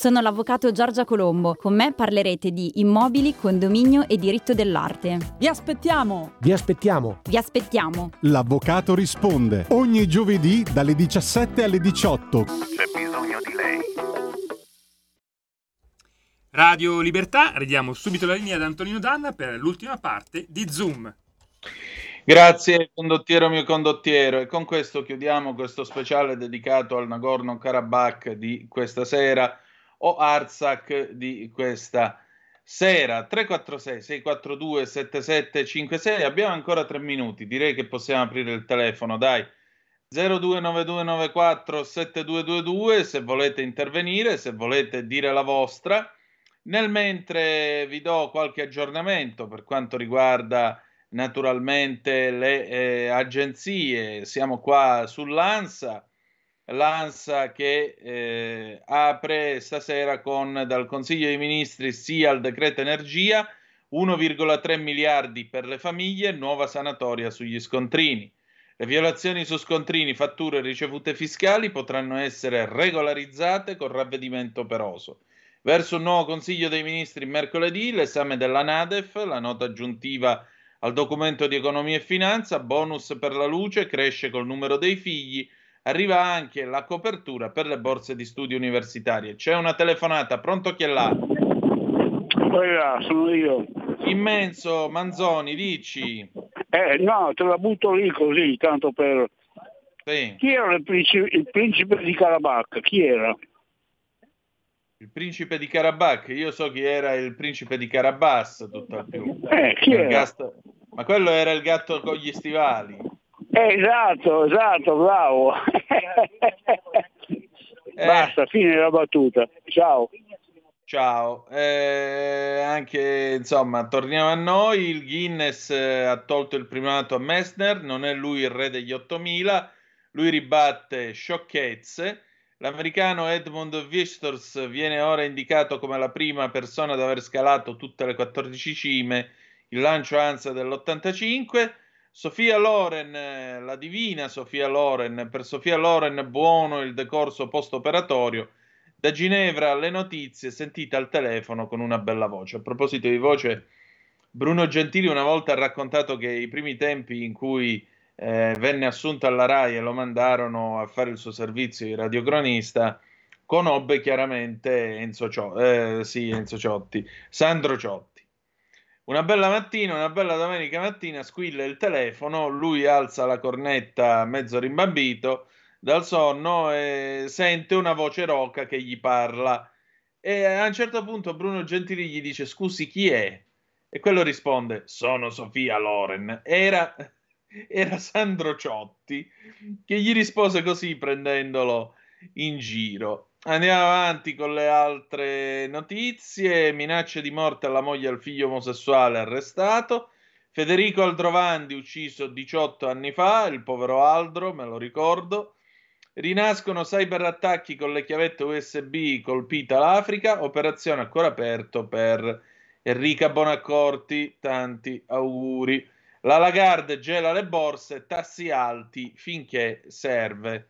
Sono l'avvocato Giorgia Colombo. Con me parlerete di immobili, condominio e diritto dell'arte. Vi aspettiamo! Vi aspettiamo! Vi aspettiamo! L'avvocato risponde ogni giovedì dalle 17 alle 18. C'è bisogno di lei. Radio Libertà, ridiamo subito la linea ad Antonino Danna per l'ultima parte di Zoom. Grazie condottiero mio condottiero e con questo chiudiamo questo speciale dedicato al Nagorno-Karabakh di questa sera o Artsakh di questa sera. 346 642 7756 abbiamo ancora tre minuti. Direi che possiamo aprire il telefono dai. 029294 7222 se volete intervenire se volete dire la vostra. Nel mentre vi do qualche aggiornamento per quanto riguarda naturalmente le eh, agenzie. Siamo qua sull'ANSA, l'ANSA che eh, apre stasera con dal Consiglio dei Ministri sia il decreto energia 1,3 miliardi per le famiglie, nuova sanatoria sugli scontrini. Le violazioni su scontrini, fatture e ricevute fiscali potranno essere regolarizzate con ravvedimento operoso. Verso un nuovo Consiglio dei Ministri mercoledì, l'esame della NADEF, la nota aggiuntiva al documento di economia e finanza, bonus per la luce, cresce col numero dei figli, arriva anche la copertura per le borse di studio universitarie. C'è una telefonata, pronto chi è là? Quella, sono io. Immenso, Manzoni, dici. Eh, no, te la butto lì così, tanto per... Sì. Chi era il principe, il principe di Karabakh? Chi era? Il principe di Karabakh, io so chi era il principe di Karabas, tutt'al più. Eh, chi Il era? gatto- Ma quello era il gatto con gli stivali. Eh, esatto, esatto, bravo. Basta, fine la battuta. Ciao. Ciao, Eh, anche insomma, torniamo a noi. Il Guinness eh, ha tolto il primato a Messner, non è lui il re degli 8000, lui ribatte sciocchezze. L'americano Edmund Wisters viene ora indicato come la prima persona ad aver scalato tutte le 14 cime, il lancio ANSA dell'85. Sofia Loren, eh, la divina Sofia Loren, per Sofia Loren buono il decorso post-operatorio. Da Ginevra le notizie sentite al telefono con una bella voce. A proposito di voce, Bruno Gentili una volta ha raccontato che i primi tempi in cui eh, venne assunto alla RAI e lo mandarono a fare il suo servizio di radiocronista, conobbe chiaramente Enzo, Cio- eh, sì, Enzo Ciotti, Sandro Ciotti. Una bella mattina, una bella domenica mattina, squilla il telefono, lui alza la cornetta mezzo rimbambito dal sonno e sente una voce roca che gli parla. E a un certo punto Bruno Gentili gli dice: Scusi, chi è? E quello risponde: Sono Sofia Loren. Era, era Sandro Ciotti che gli rispose così, prendendolo in giro. Andiamo avanti con le altre notizie. Minacce di morte alla moglie e al figlio omosessuale arrestato. Federico Aldrovandi ucciso 18 anni fa, il povero Aldro, me lo ricordo. Rinascono cyberattacchi con le chiavette USB colpita l'Africa, operazione ancora aperto per Enrica Bonaccorti, tanti auguri. La Lagarde gela le borse, tassi alti finché serve.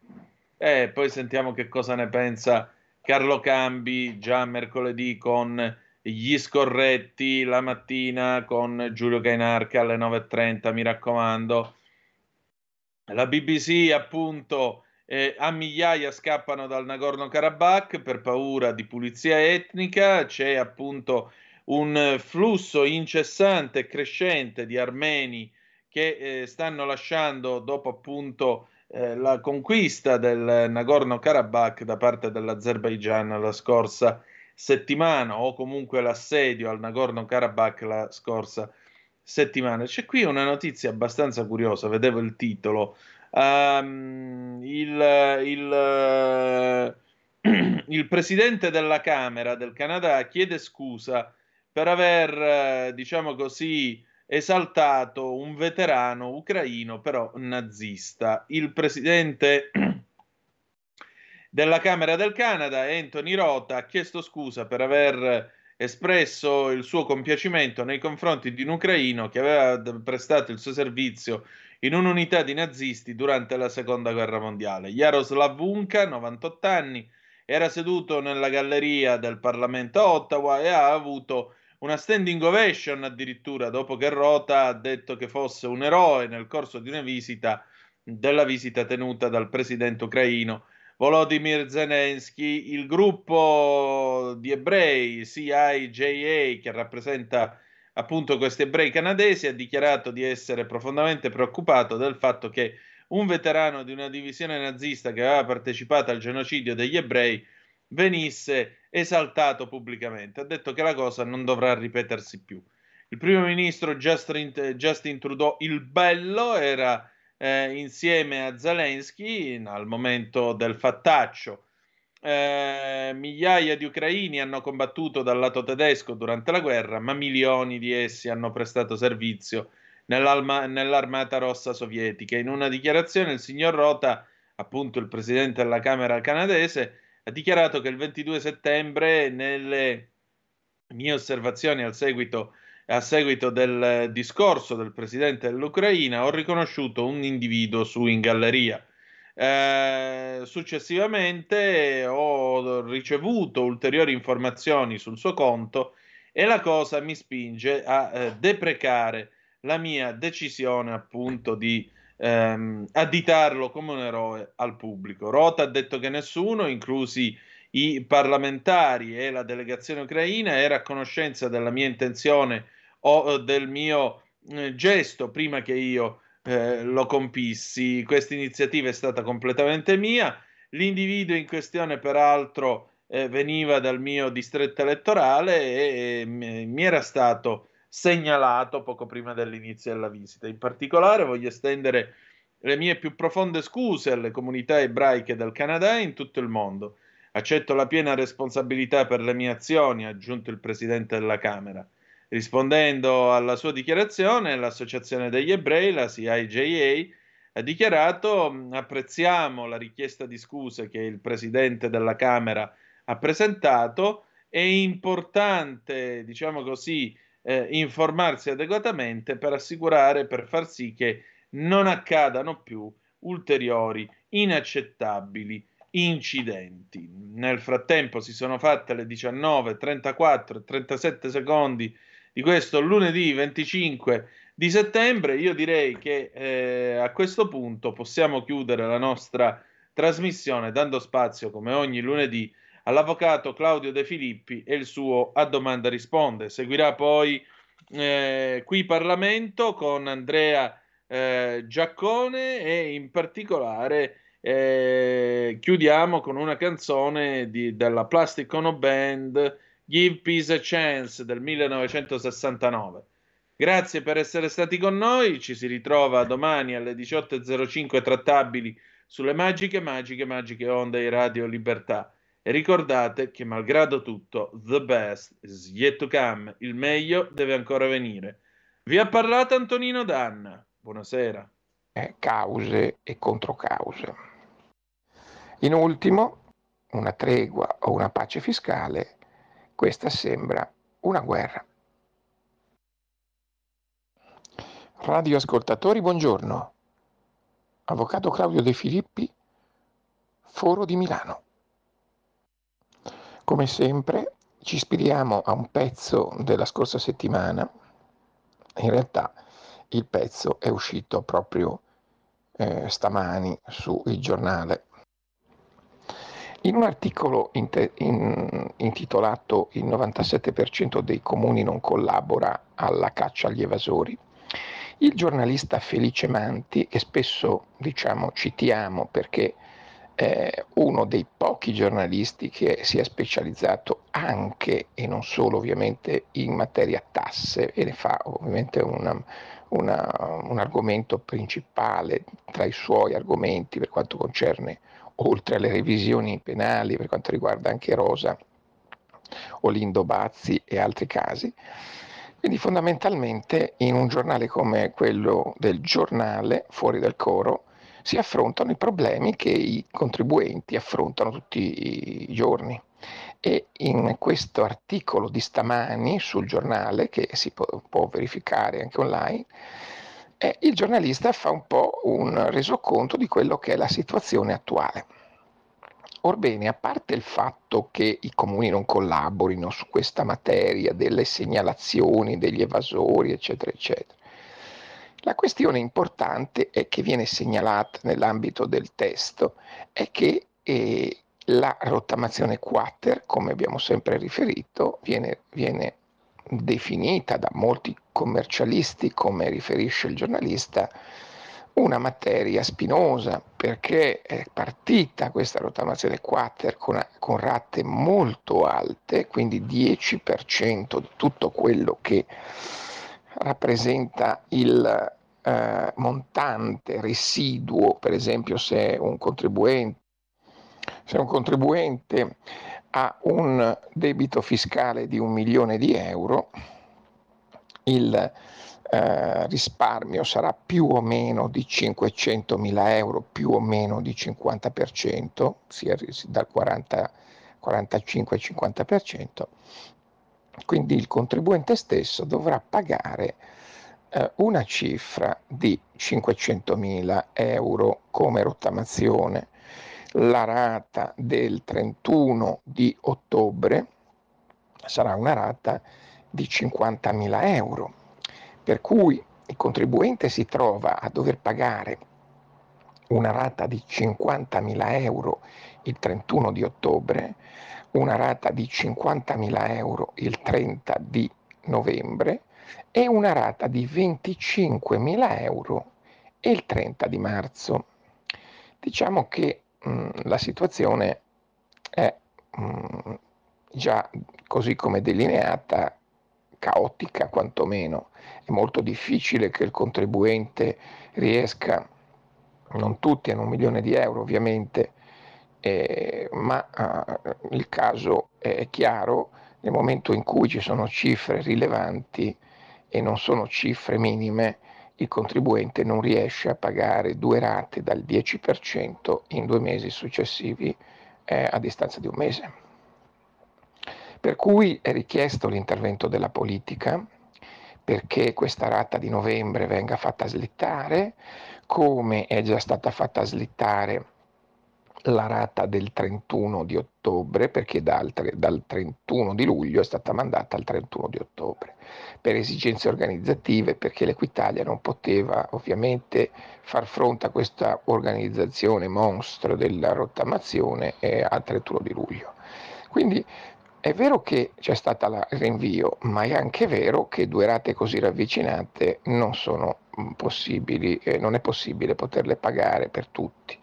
E poi sentiamo che cosa ne pensa Carlo Cambi già mercoledì con gli scorretti la mattina con Giulio Cainarca alle 9.30, mi raccomando. La BBC appunto eh, a migliaia scappano dal Nagorno-Karabakh per paura di pulizia etnica, c'è appunto un flusso incessante e crescente di armeni che eh, stanno lasciando dopo appunto eh, la conquista del Nagorno-Karabakh da parte dell'Azerbaigian la scorsa settimana o comunque l'assedio al Nagorno-Karabakh la scorsa settimana. C'è qui una notizia abbastanza curiosa, vedevo il titolo. Um, il, il, il presidente della Camera del Canada chiede scusa per aver, diciamo così, esaltato un veterano ucraino, però nazista. Il presidente della Camera del Canada, Anthony Rota, ha chiesto scusa per aver espresso il suo compiacimento nei confronti di un ucraino che aveva prestato il suo servizio in un'unità di nazisti durante la seconda guerra mondiale. Jaroslav Unka, 98 anni, era seduto nella galleria del Parlamento a Ottawa e ha avuto una standing ovation addirittura dopo che Rota ha detto che fosse un eroe nel corso di una visita della visita tenuta dal presidente ucraino Volodymyr Zelensky, il gruppo di ebrei CIJA che rappresenta appunto questi ebrei canadesi ha dichiarato di essere profondamente preoccupato del fatto che un veterano di una divisione nazista che aveva partecipato al genocidio degli ebrei venisse esaltato pubblicamente. Ha detto che la cosa non dovrà ripetersi più. Il primo ministro Justin, Trudeau, il bello, era eh, insieme a Zelensky al momento del fattaccio. eh, migliaia di ucraini hanno combattuto dal lato tedesco durante la guerra, ma milioni di essi hanno prestato servizio nell'armata rossa sovietica. In una dichiarazione il signor Rota, appunto il presidente della Camera canadese, ha dichiarato che il 22 settembre, nelle mie osservazioni al seguito, a seguito del discorso del presidente dell'Ucraina, ho riconosciuto un individuo su in galleria. Eh, successivamente ho ricevuto ulteriori informazioni sul suo conto e la cosa mi spinge a eh, deprecare la mia decisione appunto di ehm, additarlo come un eroe al pubblico. Rota ha detto che nessuno, inclusi i parlamentari e la delegazione ucraina, era a conoscenza della mia intenzione o del mio eh, gesto prima che io eh, lo compissi. Questa iniziativa è stata completamente mia. L'individuo in questione, peraltro, eh, veniva dal mio distretto elettorale e, e mi era stato segnalato poco prima dell'inizio della visita. In particolare voglio estendere le mie più profonde scuse alle comunità ebraiche del Canada e in tutto il mondo. Accetto la piena responsabilità per le mie azioni, ha aggiunto il presidente della Camera. Rispondendo alla sua dichiarazione, l'Associazione degli Ebrei, la CIJA, ha dichiarato apprezziamo la richiesta di scuse che il presidente della Camera ha presentato, è importante, diciamo così, eh, informarsi adeguatamente per assicurare, per far sì che non accadano più ulteriori inaccettabili incidenti. Nel frattempo si sono fatte le 19, 34 e 37 secondi di questo lunedì 25 di settembre. Io direi che eh, a questo punto possiamo chiudere la nostra trasmissione dando spazio, come ogni lunedì, all'avvocato Claudio De Filippi e il suo A Domanda Risponde. Seguirà poi eh, qui Parlamento con Andrea eh, Giaccone e in particolare eh, chiudiamo con una canzone di, della Plastic Ono Band Give Peace a Chance del 1969. Grazie per essere stati con noi, ci si ritrova domani alle 18.05 trattabili sulle magiche, magiche, magiche onde di Radio Libertà. E ricordate che malgrado tutto, the best is yet to come, il meglio deve ancora venire. Vi ha parlato Antonino Danna. Buonasera. Eh, cause e controcause. In ultimo, una tregua o una pace fiscale, questa sembra una guerra. Radioascoltatori, buongiorno. Avvocato Claudio De Filippi, Foro di Milano. Come sempre ci ispiriamo a un pezzo della scorsa settimana, in realtà il pezzo è uscito proprio eh, stamani su Il Giornale. In un articolo in in, intitolato Il 97% dei comuni non collabora alla caccia agli evasori, il giornalista Felice Manti, che spesso diciamo citiamo perché eh, uno dei pochi giornalisti che si è specializzato anche e non solo ovviamente in materia tasse e ne fa ovviamente una, una, un argomento principale tra i suoi argomenti per quanto concerne oltre alle revisioni penali per quanto riguarda anche Rosa Olindo Bazzi e altri casi. Quindi fondamentalmente in un giornale come quello del giornale fuori dal coro si affrontano i problemi che i contribuenti affrontano tutti i giorni. E in questo articolo di stamani sul giornale, che si può, può verificare anche online, eh, il giornalista fa un po' un resoconto di quello che è la situazione attuale. Orbene, a parte il fatto che i comuni non collaborino su questa materia delle segnalazioni degli evasori, eccetera, eccetera, la questione importante è che viene segnalata nell'ambito del testo è che eh, la rottamazione quater, come abbiamo sempre riferito, viene, viene definita da molti commercialisti, come riferisce il giornalista, una materia spinosa perché è partita questa rottamazione quater con, con rate molto alte, quindi 10% di tutto quello che rappresenta il eh, montante residuo, per esempio se un contribuente Se un contribuente ha un debito fiscale di un milione di euro, il eh, risparmio sarà più o meno di 500 mila euro, più o meno di 50%, sia dal 40, 45 al 50%, quindi il contribuente stesso dovrà pagare eh, una cifra di 500 mila euro come rottamazione. La rata del 31 di ottobre sarà una rata di 50 mila euro per cui il contribuente si trova a dover pagare una rata di 50.000 euro il 31 di ottobre, una rata di 50.000 euro il 30 di novembre e una rata di 25.000 euro il 30 di marzo. Diciamo che mh, mm, la situazione è mh, mm, già così come delineata caotica quantomeno. È molto difficile che il contribuente riesca, non tutti hanno un milione di euro ovviamente, eh, ma eh, il caso è chiaro nel momento in cui ci sono cifre rilevanti e non sono cifre minime, il contribuente non riesce a pagare due rate dal 10% in due mesi successivi eh, a distanza di un mese. Per cui è richiesto l'intervento della politica perché questa rata di novembre venga fatta slittare, come è già stata fatta slittare la rata del 31 di ottobre, perché dal, dal, 31 di luglio è stata mandata al 31 di ottobre, per esigenze organizzative, perché l'Equitalia non poteva ovviamente far fronte a questa organizzazione mostro della rottamazione eh, al 31 di luglio. Quindi è vero che c'è stato il rinvio, ma è anche vero che due rate così ravvicinate non sono mm, possibili, eh, non è possibile poterle pagare per tutti.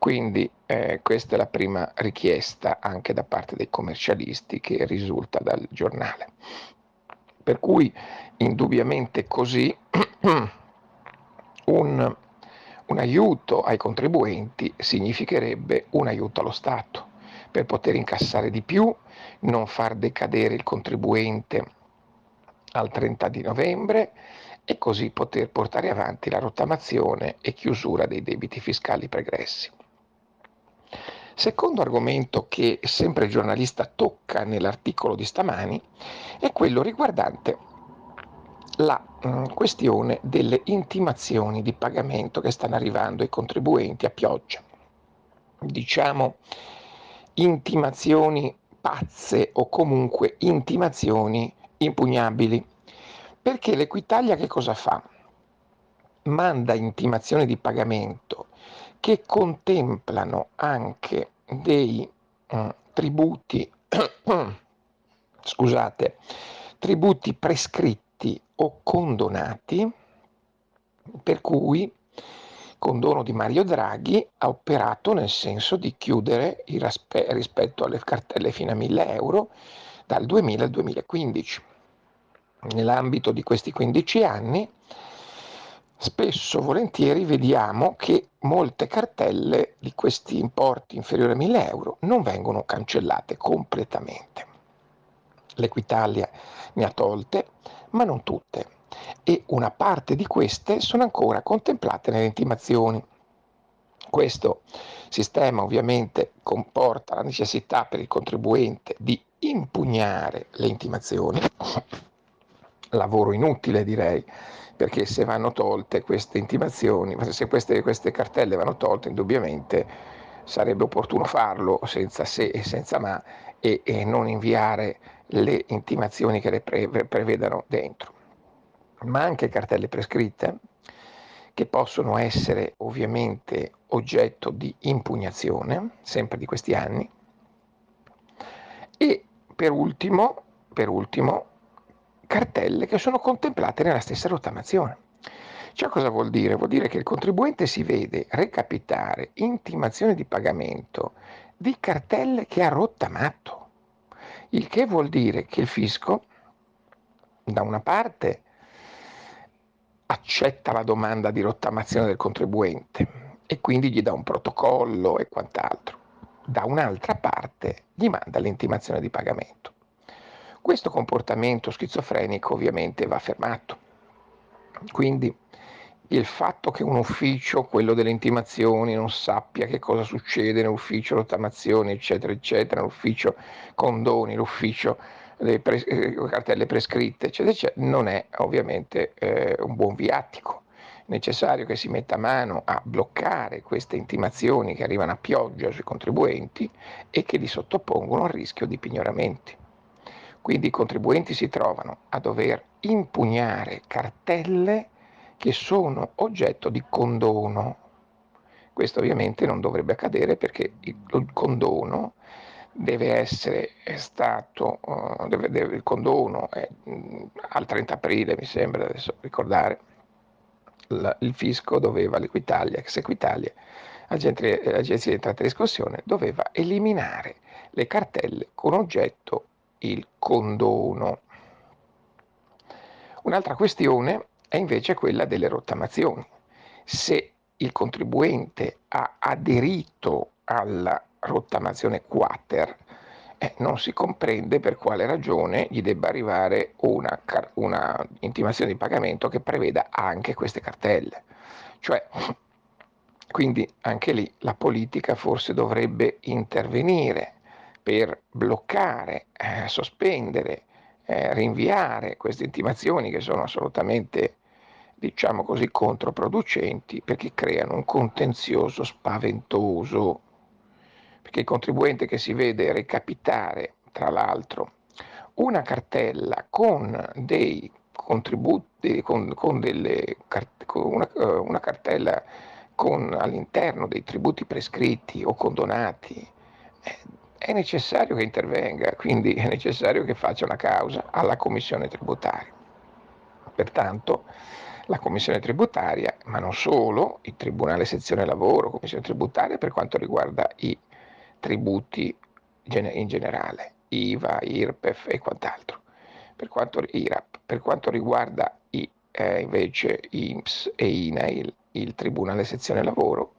Quindi eh, questa è la prima richiesta anche da parte dei commercialisti che risulta dal giornale. Per cui indubbiamente così un, un aiuto ai contribuenti significherebbe un aiuto allo Stato per poter incassare di più, non far decadere il contribuente al 30 di novembre e così poter portare avanti la rottamazione e chiusura dei debiti fiscali pregressi. Secondo argomento che sempre il giornalista tocca nell'articolo di stamani è quello riguardante la mh, mm, questione delle intimazioni di pagamento che stanno arrivando ai contribuenti a pioggia. Diciamo intimazioni pazze o comunque intimazioni impugnabili. Perché l'Equitalia che cosa fa? Manda intimazioni di pagamento che contemplano anche dei mm, tributi, scusate, tributi prescritti o condonati, per cui condono di Mario Draghi ha operato nel senso di chiudere raspe- rispetto alle cartelle fino a 1000 euro dal 2000 al 2015. Nell'ambito di questi 15 anni, spesso volentieri vediamo che molte cartelle di questi importi inferiori a 1000 euro non vengono cancellate completamente. L'Equitalia ne ha tolte, ma non tutte e una parte di queste sono ancora contemplate nelle intimazioni. Questo sistema ovviamente comporta la necessità per il contribuente di impugnare le intimazioni, lavoro inutile direi, perché se vanno tolte queste intimazioni, se queste, queste cartelle vanno tolte indubbiamente sarebbe opportuno farlo senza se e senza ma e, e non inviare le intimazioni che le pre- prevedano dentro. Ma anche cartelle prescritte che possono essere ovviamente oggetto di impugnazione, sempre di questi anni, e per ultimo, per ultimo cartelle che sono contemplate nella stessa rottamazione. Cioè cosa vuol dire? Vuol dire che il contribuente si vede recapitare intimazione di pagamento di cartelle che ha rottamato, il che vuol dire che il fisco da una parte accetta la domanda di rottamazione del contribuente e quindi gli dà un protocollo e quant'altro. da un'altra parte gli manda l'intimazione di pagamento. Questo comportamento schizofrenico ovviamente va fermato. Quindi il fatto che un ufficio, quello delle intimazioni, non sappia che cosa succede nell'ufficio rottamazioni, eccetera, eccetera, l'ufficio condoni, l'ufficio delle pre- eh, cartelle prescritte, eccetera, eccetera, non è ovviamente eh, un buon viatico. È necessario che si metta mano a bloccare queste intimazioni che arrivano a pioggia sui contribuenti e che li sottopongono al rischio di pignoramenti. Quindi i contribuenti si trovano a dover impugnare cartelle che sono oggetto di condono. Questo ovviamente non dovrebbe accadere perché il condono deve essere stato, uh, deve, deve, il condono è, mh, al 30 aprile mi sembra adesso ricordare, la, il fisco doveva, l'Equitalia, ex Equitalia, l'agenzia di entrata e riscossione, doveva eliminare le cartelle con oggetto il condono. Un'altra questione è invece quella delle rottamazioni. Se il contribuente ha aderito alla rottamazione quater, eh, non si comprende per quale ragione gli debba arrivare una, una intimazione di pagamento che preveda anche queste cartelle. Cioè, quindi anche lì la politica forse dovrebbe intervenire per bloccare, eh, sospendere, eh, rinviare queste intimazioni che sono assolutamente diciamo così, controproducenti perché creano un contenzioso spaventoso, perché il contribuente che si vede recapitare, tra l'altro, una cartella con dei contributi, con, con, delle, con una, eh, una, cartella con all'interno dei tributi prescritti o condonati, eh, è necessario che intervenga, quindi è necessario che faccia una causa alla commissione tributaria. Pertanto la commissione tributaria, ma non solo, il Tribunale Sezione Lavoro, commissione tributaria per quanto riguarda i tributi in generale, IVA, IRPEF e quant'altro. Per quanto, IRAP, per quanto riguarda i, eh, invece IMSS e INAIL, il Tribunale Sezione Lavoro,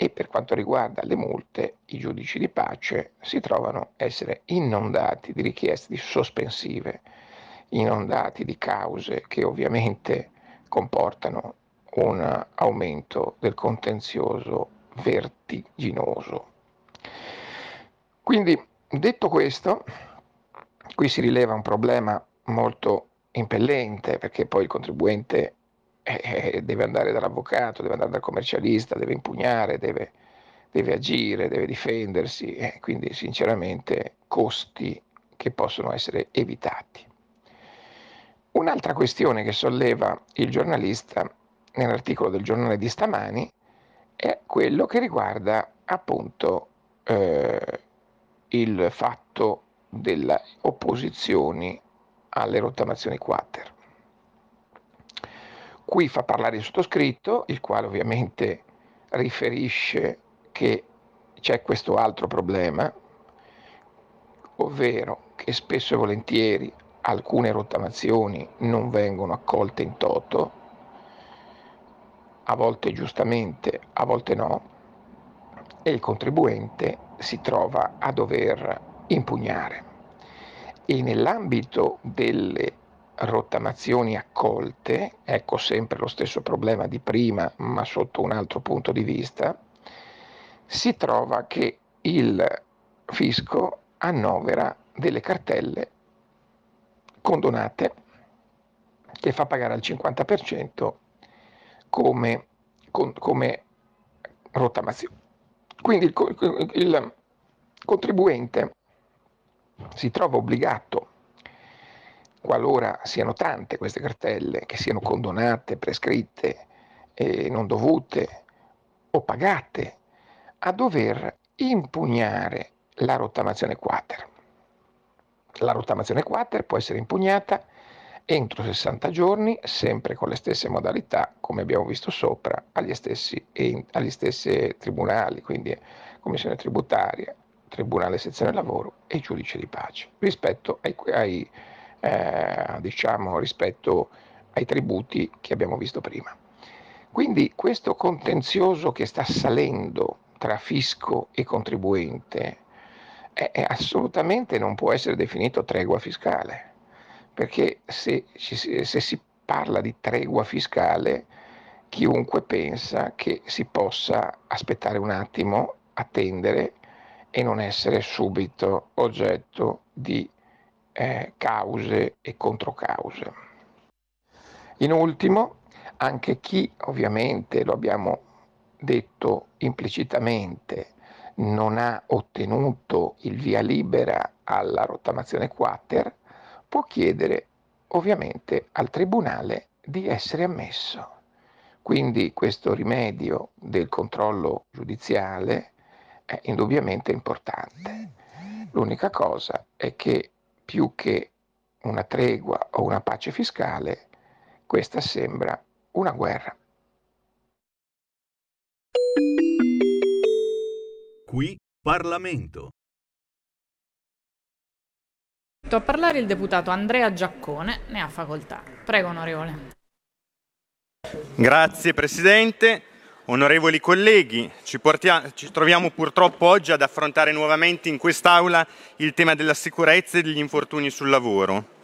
e per quanto riguarda le multe, i giudici di pace si trovano a essere inondati di richieste di sospensive, inondati di cause che ovviamente comportano un aumento del contenzioso vertiginoso. Quindi, detto questo, qui si rileva un problema molto impellente perché poi il contribuente eh, deve andare dall'avvocato, deve andare dal commercialista, deve impugnare, deve, deve agire, deve difendersi, eh, quindi sinceramente costi che possono essere evitati. Un'altra questione che solleva il giornalista nell'articolo del giornale di stamani è quello che riguarda appunto eh, il fatto delle opposizioni alle rottamazioni quater. Qui fa parlare il sottoscritto, il quale ovviamente riferisce che c'è questo altro problema, ovvero che spesso e volentieri alcune rottamazioni non vengono accolte in toto, a volte giustamente, a volte no, e il contribuente si trova a dover impugnare. E nell'ambito delle rottamazioni accolte, ecco sempre lo stesso problema di prima, ma sotto un altro punto di vista, si trova che il fisco annovera delle cartelle condonate che fa pagare al 50% come, con, come rottamazione. Quindi il, il contribuente si trova obbligato, qualora siano tante queste cartelle, che siano condonate, prescritte, eh, non dovute o pagate, a dover impugnare la rottamazione quater. La rottamazione quater può essere impugnata entro 60 giorni, sempre con le stesse modalità, come abbiamo visto sopra, agli stessi, agli stessi tribunali, quindi Commissione tributaria, Tribunale sezione lavoro e giudice di pace, rispetto ai, ai, eh, diciamo, rispetto ai tributi che abbiamo visto prima. Quindi questo contenzioso che sta salendo tra fisco e contribuente è, è assolutamente non può essere definito tregua fiscale, perché se, se si parla di tregua fiscale, chiunque pensa che si possa aspettare un attimo, attendere e non essere subito oggetto di eh, cause e controcause. In ultimo, anche chi ovviamente, lo abbiamo detto implicitamente, non ha ottenuto il via libera alla rottamazione quater, può chiedere ovviamente al Tribunale di essere ammesso. Quindi questo rimedio del controllo giudiziale è indubbiamente importante. L'unica cosa è che più che una tregua o una pace fiscale, questa sembra una guerra. Qui Parlamento. A parlare il deputato Andrea Giaccone, ne ha facoltà. Prego, onorevole. Grazie Presidente. Onorevoli colleghi, ci, portia- ci, troviamo purtroppo oggi ad affrontare nuovamente in quest'Aula il tema della sicurezza e degli infortuni sul lavoro.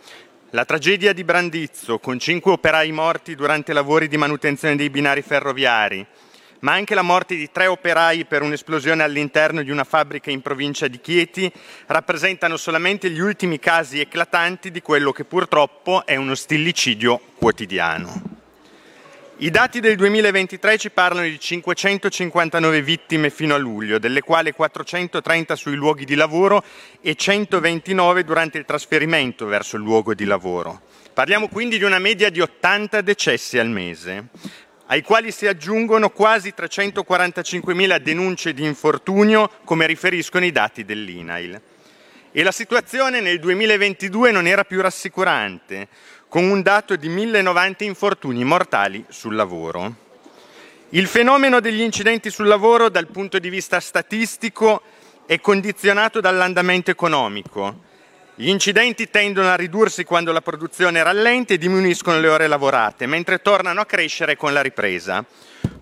La tragedia di Brandizzo, con cinque operai morti durante lavori di manutenzione dei binari ferroviari, ma anche la morte di tre operai per un'esplosione all'interno di una fabbrica in provincia di Chieti, rappresentano solamente gli ultimi casi eclatanti di quello che purtroppo è uno stillicidio quotidiano. I dati del 2023 ci parlano di 559 vittime fino a luglio, delle quali 430 sui luoghi di lavoro e 129 durante il trasferimento verso il luogo di lavoro. Parliamo quindi di una media di 80 decessi al mese, ai quali si aggiungono quasi 345.000 denunce di infortunio, come riferiscono i dati dell'INAIL. E la situazione nel 2022 non era più rassicurante con un dato di 1090 infortuni mortali sul lavoro. Il fenomeno degli incidenti sul lavoro dal punto di vista statistico è condizionato dall'andamento economico. Gli incidenti tendono a ridursi quando la produzione rallenta e diminuiscono le ore lavorate, mentre tornano a crescere con la ripresa.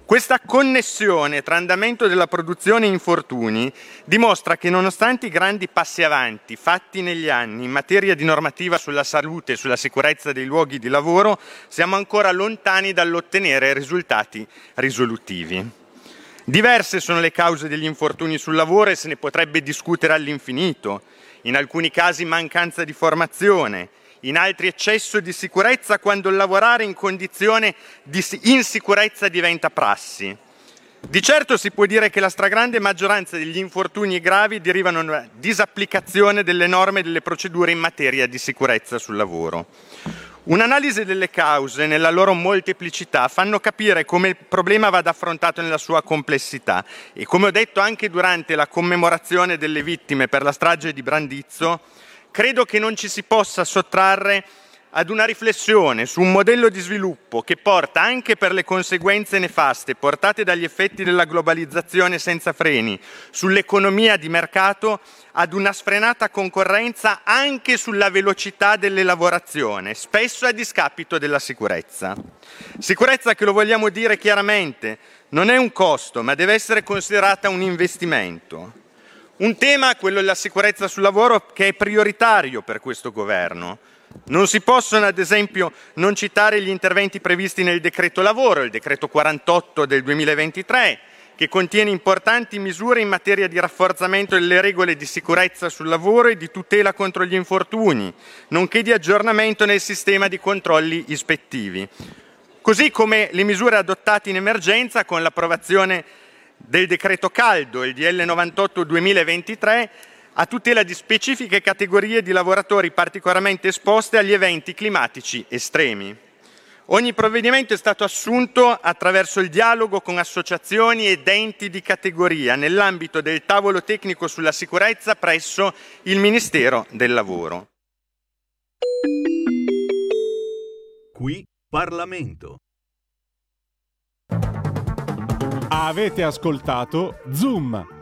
Questa connessione tra andamento della produzione e infortuni dimostra che nonostante i grandi passi avanti fatti negli anni in materia di normativa sulla salute e sulla sicurezza dei luoghi di lavoro, siamo ancora lontani dall'ottenere risultati risolutivi. Diverse sono le cause degli infortuni sul lavoro e se ne potrebbe discutere all'infinito. In alcuni casi mancanza di formazione, in altri eccesso di sicurezza quando il lavorare in condizione di insicurezza diventa prassi. Di certo si può dire che la stragrande maggioranza degli infortuni gravi derivano da disapplicazione delle norme e delle procedure in materia di sicurezza sul lavoro. Un'analisi delle cause nella loro molteplicità fanno capire come il problema vada affrontato nella sua complessità. E come ho detto anche durante la commemorazione delle vittime per la strage di Brandizzo, credo che non ci si possa sottrarre ad una riflessione su un modello di sviluppo che porta anche per le conseguenze nefaste portate dagli effetti della globalizzazione senza freni sull'economia di mercato ad una sfrenata concorrenza anche sulla velocità delle lavorazioni, spesso a discapito della sicurezza. Sicurezza che lo vogliamo dire chiaramente, non è un costo, ma deve essere considerata un investimento. Un tema, quello della sicurezza sul lavoro, che è prioritario per questo governo. Non si possono, ad esempio, non citare gli interventi previsti nel decreto lavoro, il decreto 48 del 2023, che contiene importanti misure in materia di rafforzamento delle regole di sicurezza sul lavoro e di tutela contro gli infortuni, nonché di aggiornamento nel sistema di controlli ispettivi. Così come le misure adottate in emergenza con l'approvazione del decreto caldo, il DL 98 2023, a tutela di specifiche categorie di lavoratori particolarmente esposte agli eventi climatici estremi. Ogni provvedimento è stato assunto attraverso il dialogo con associazioni ed enti di categoria nell'ambito del tavolo tecnico sulla sicurezza presso il Ministero del Lavoro. Qui Parlamento. Avete ascoltato Zoom,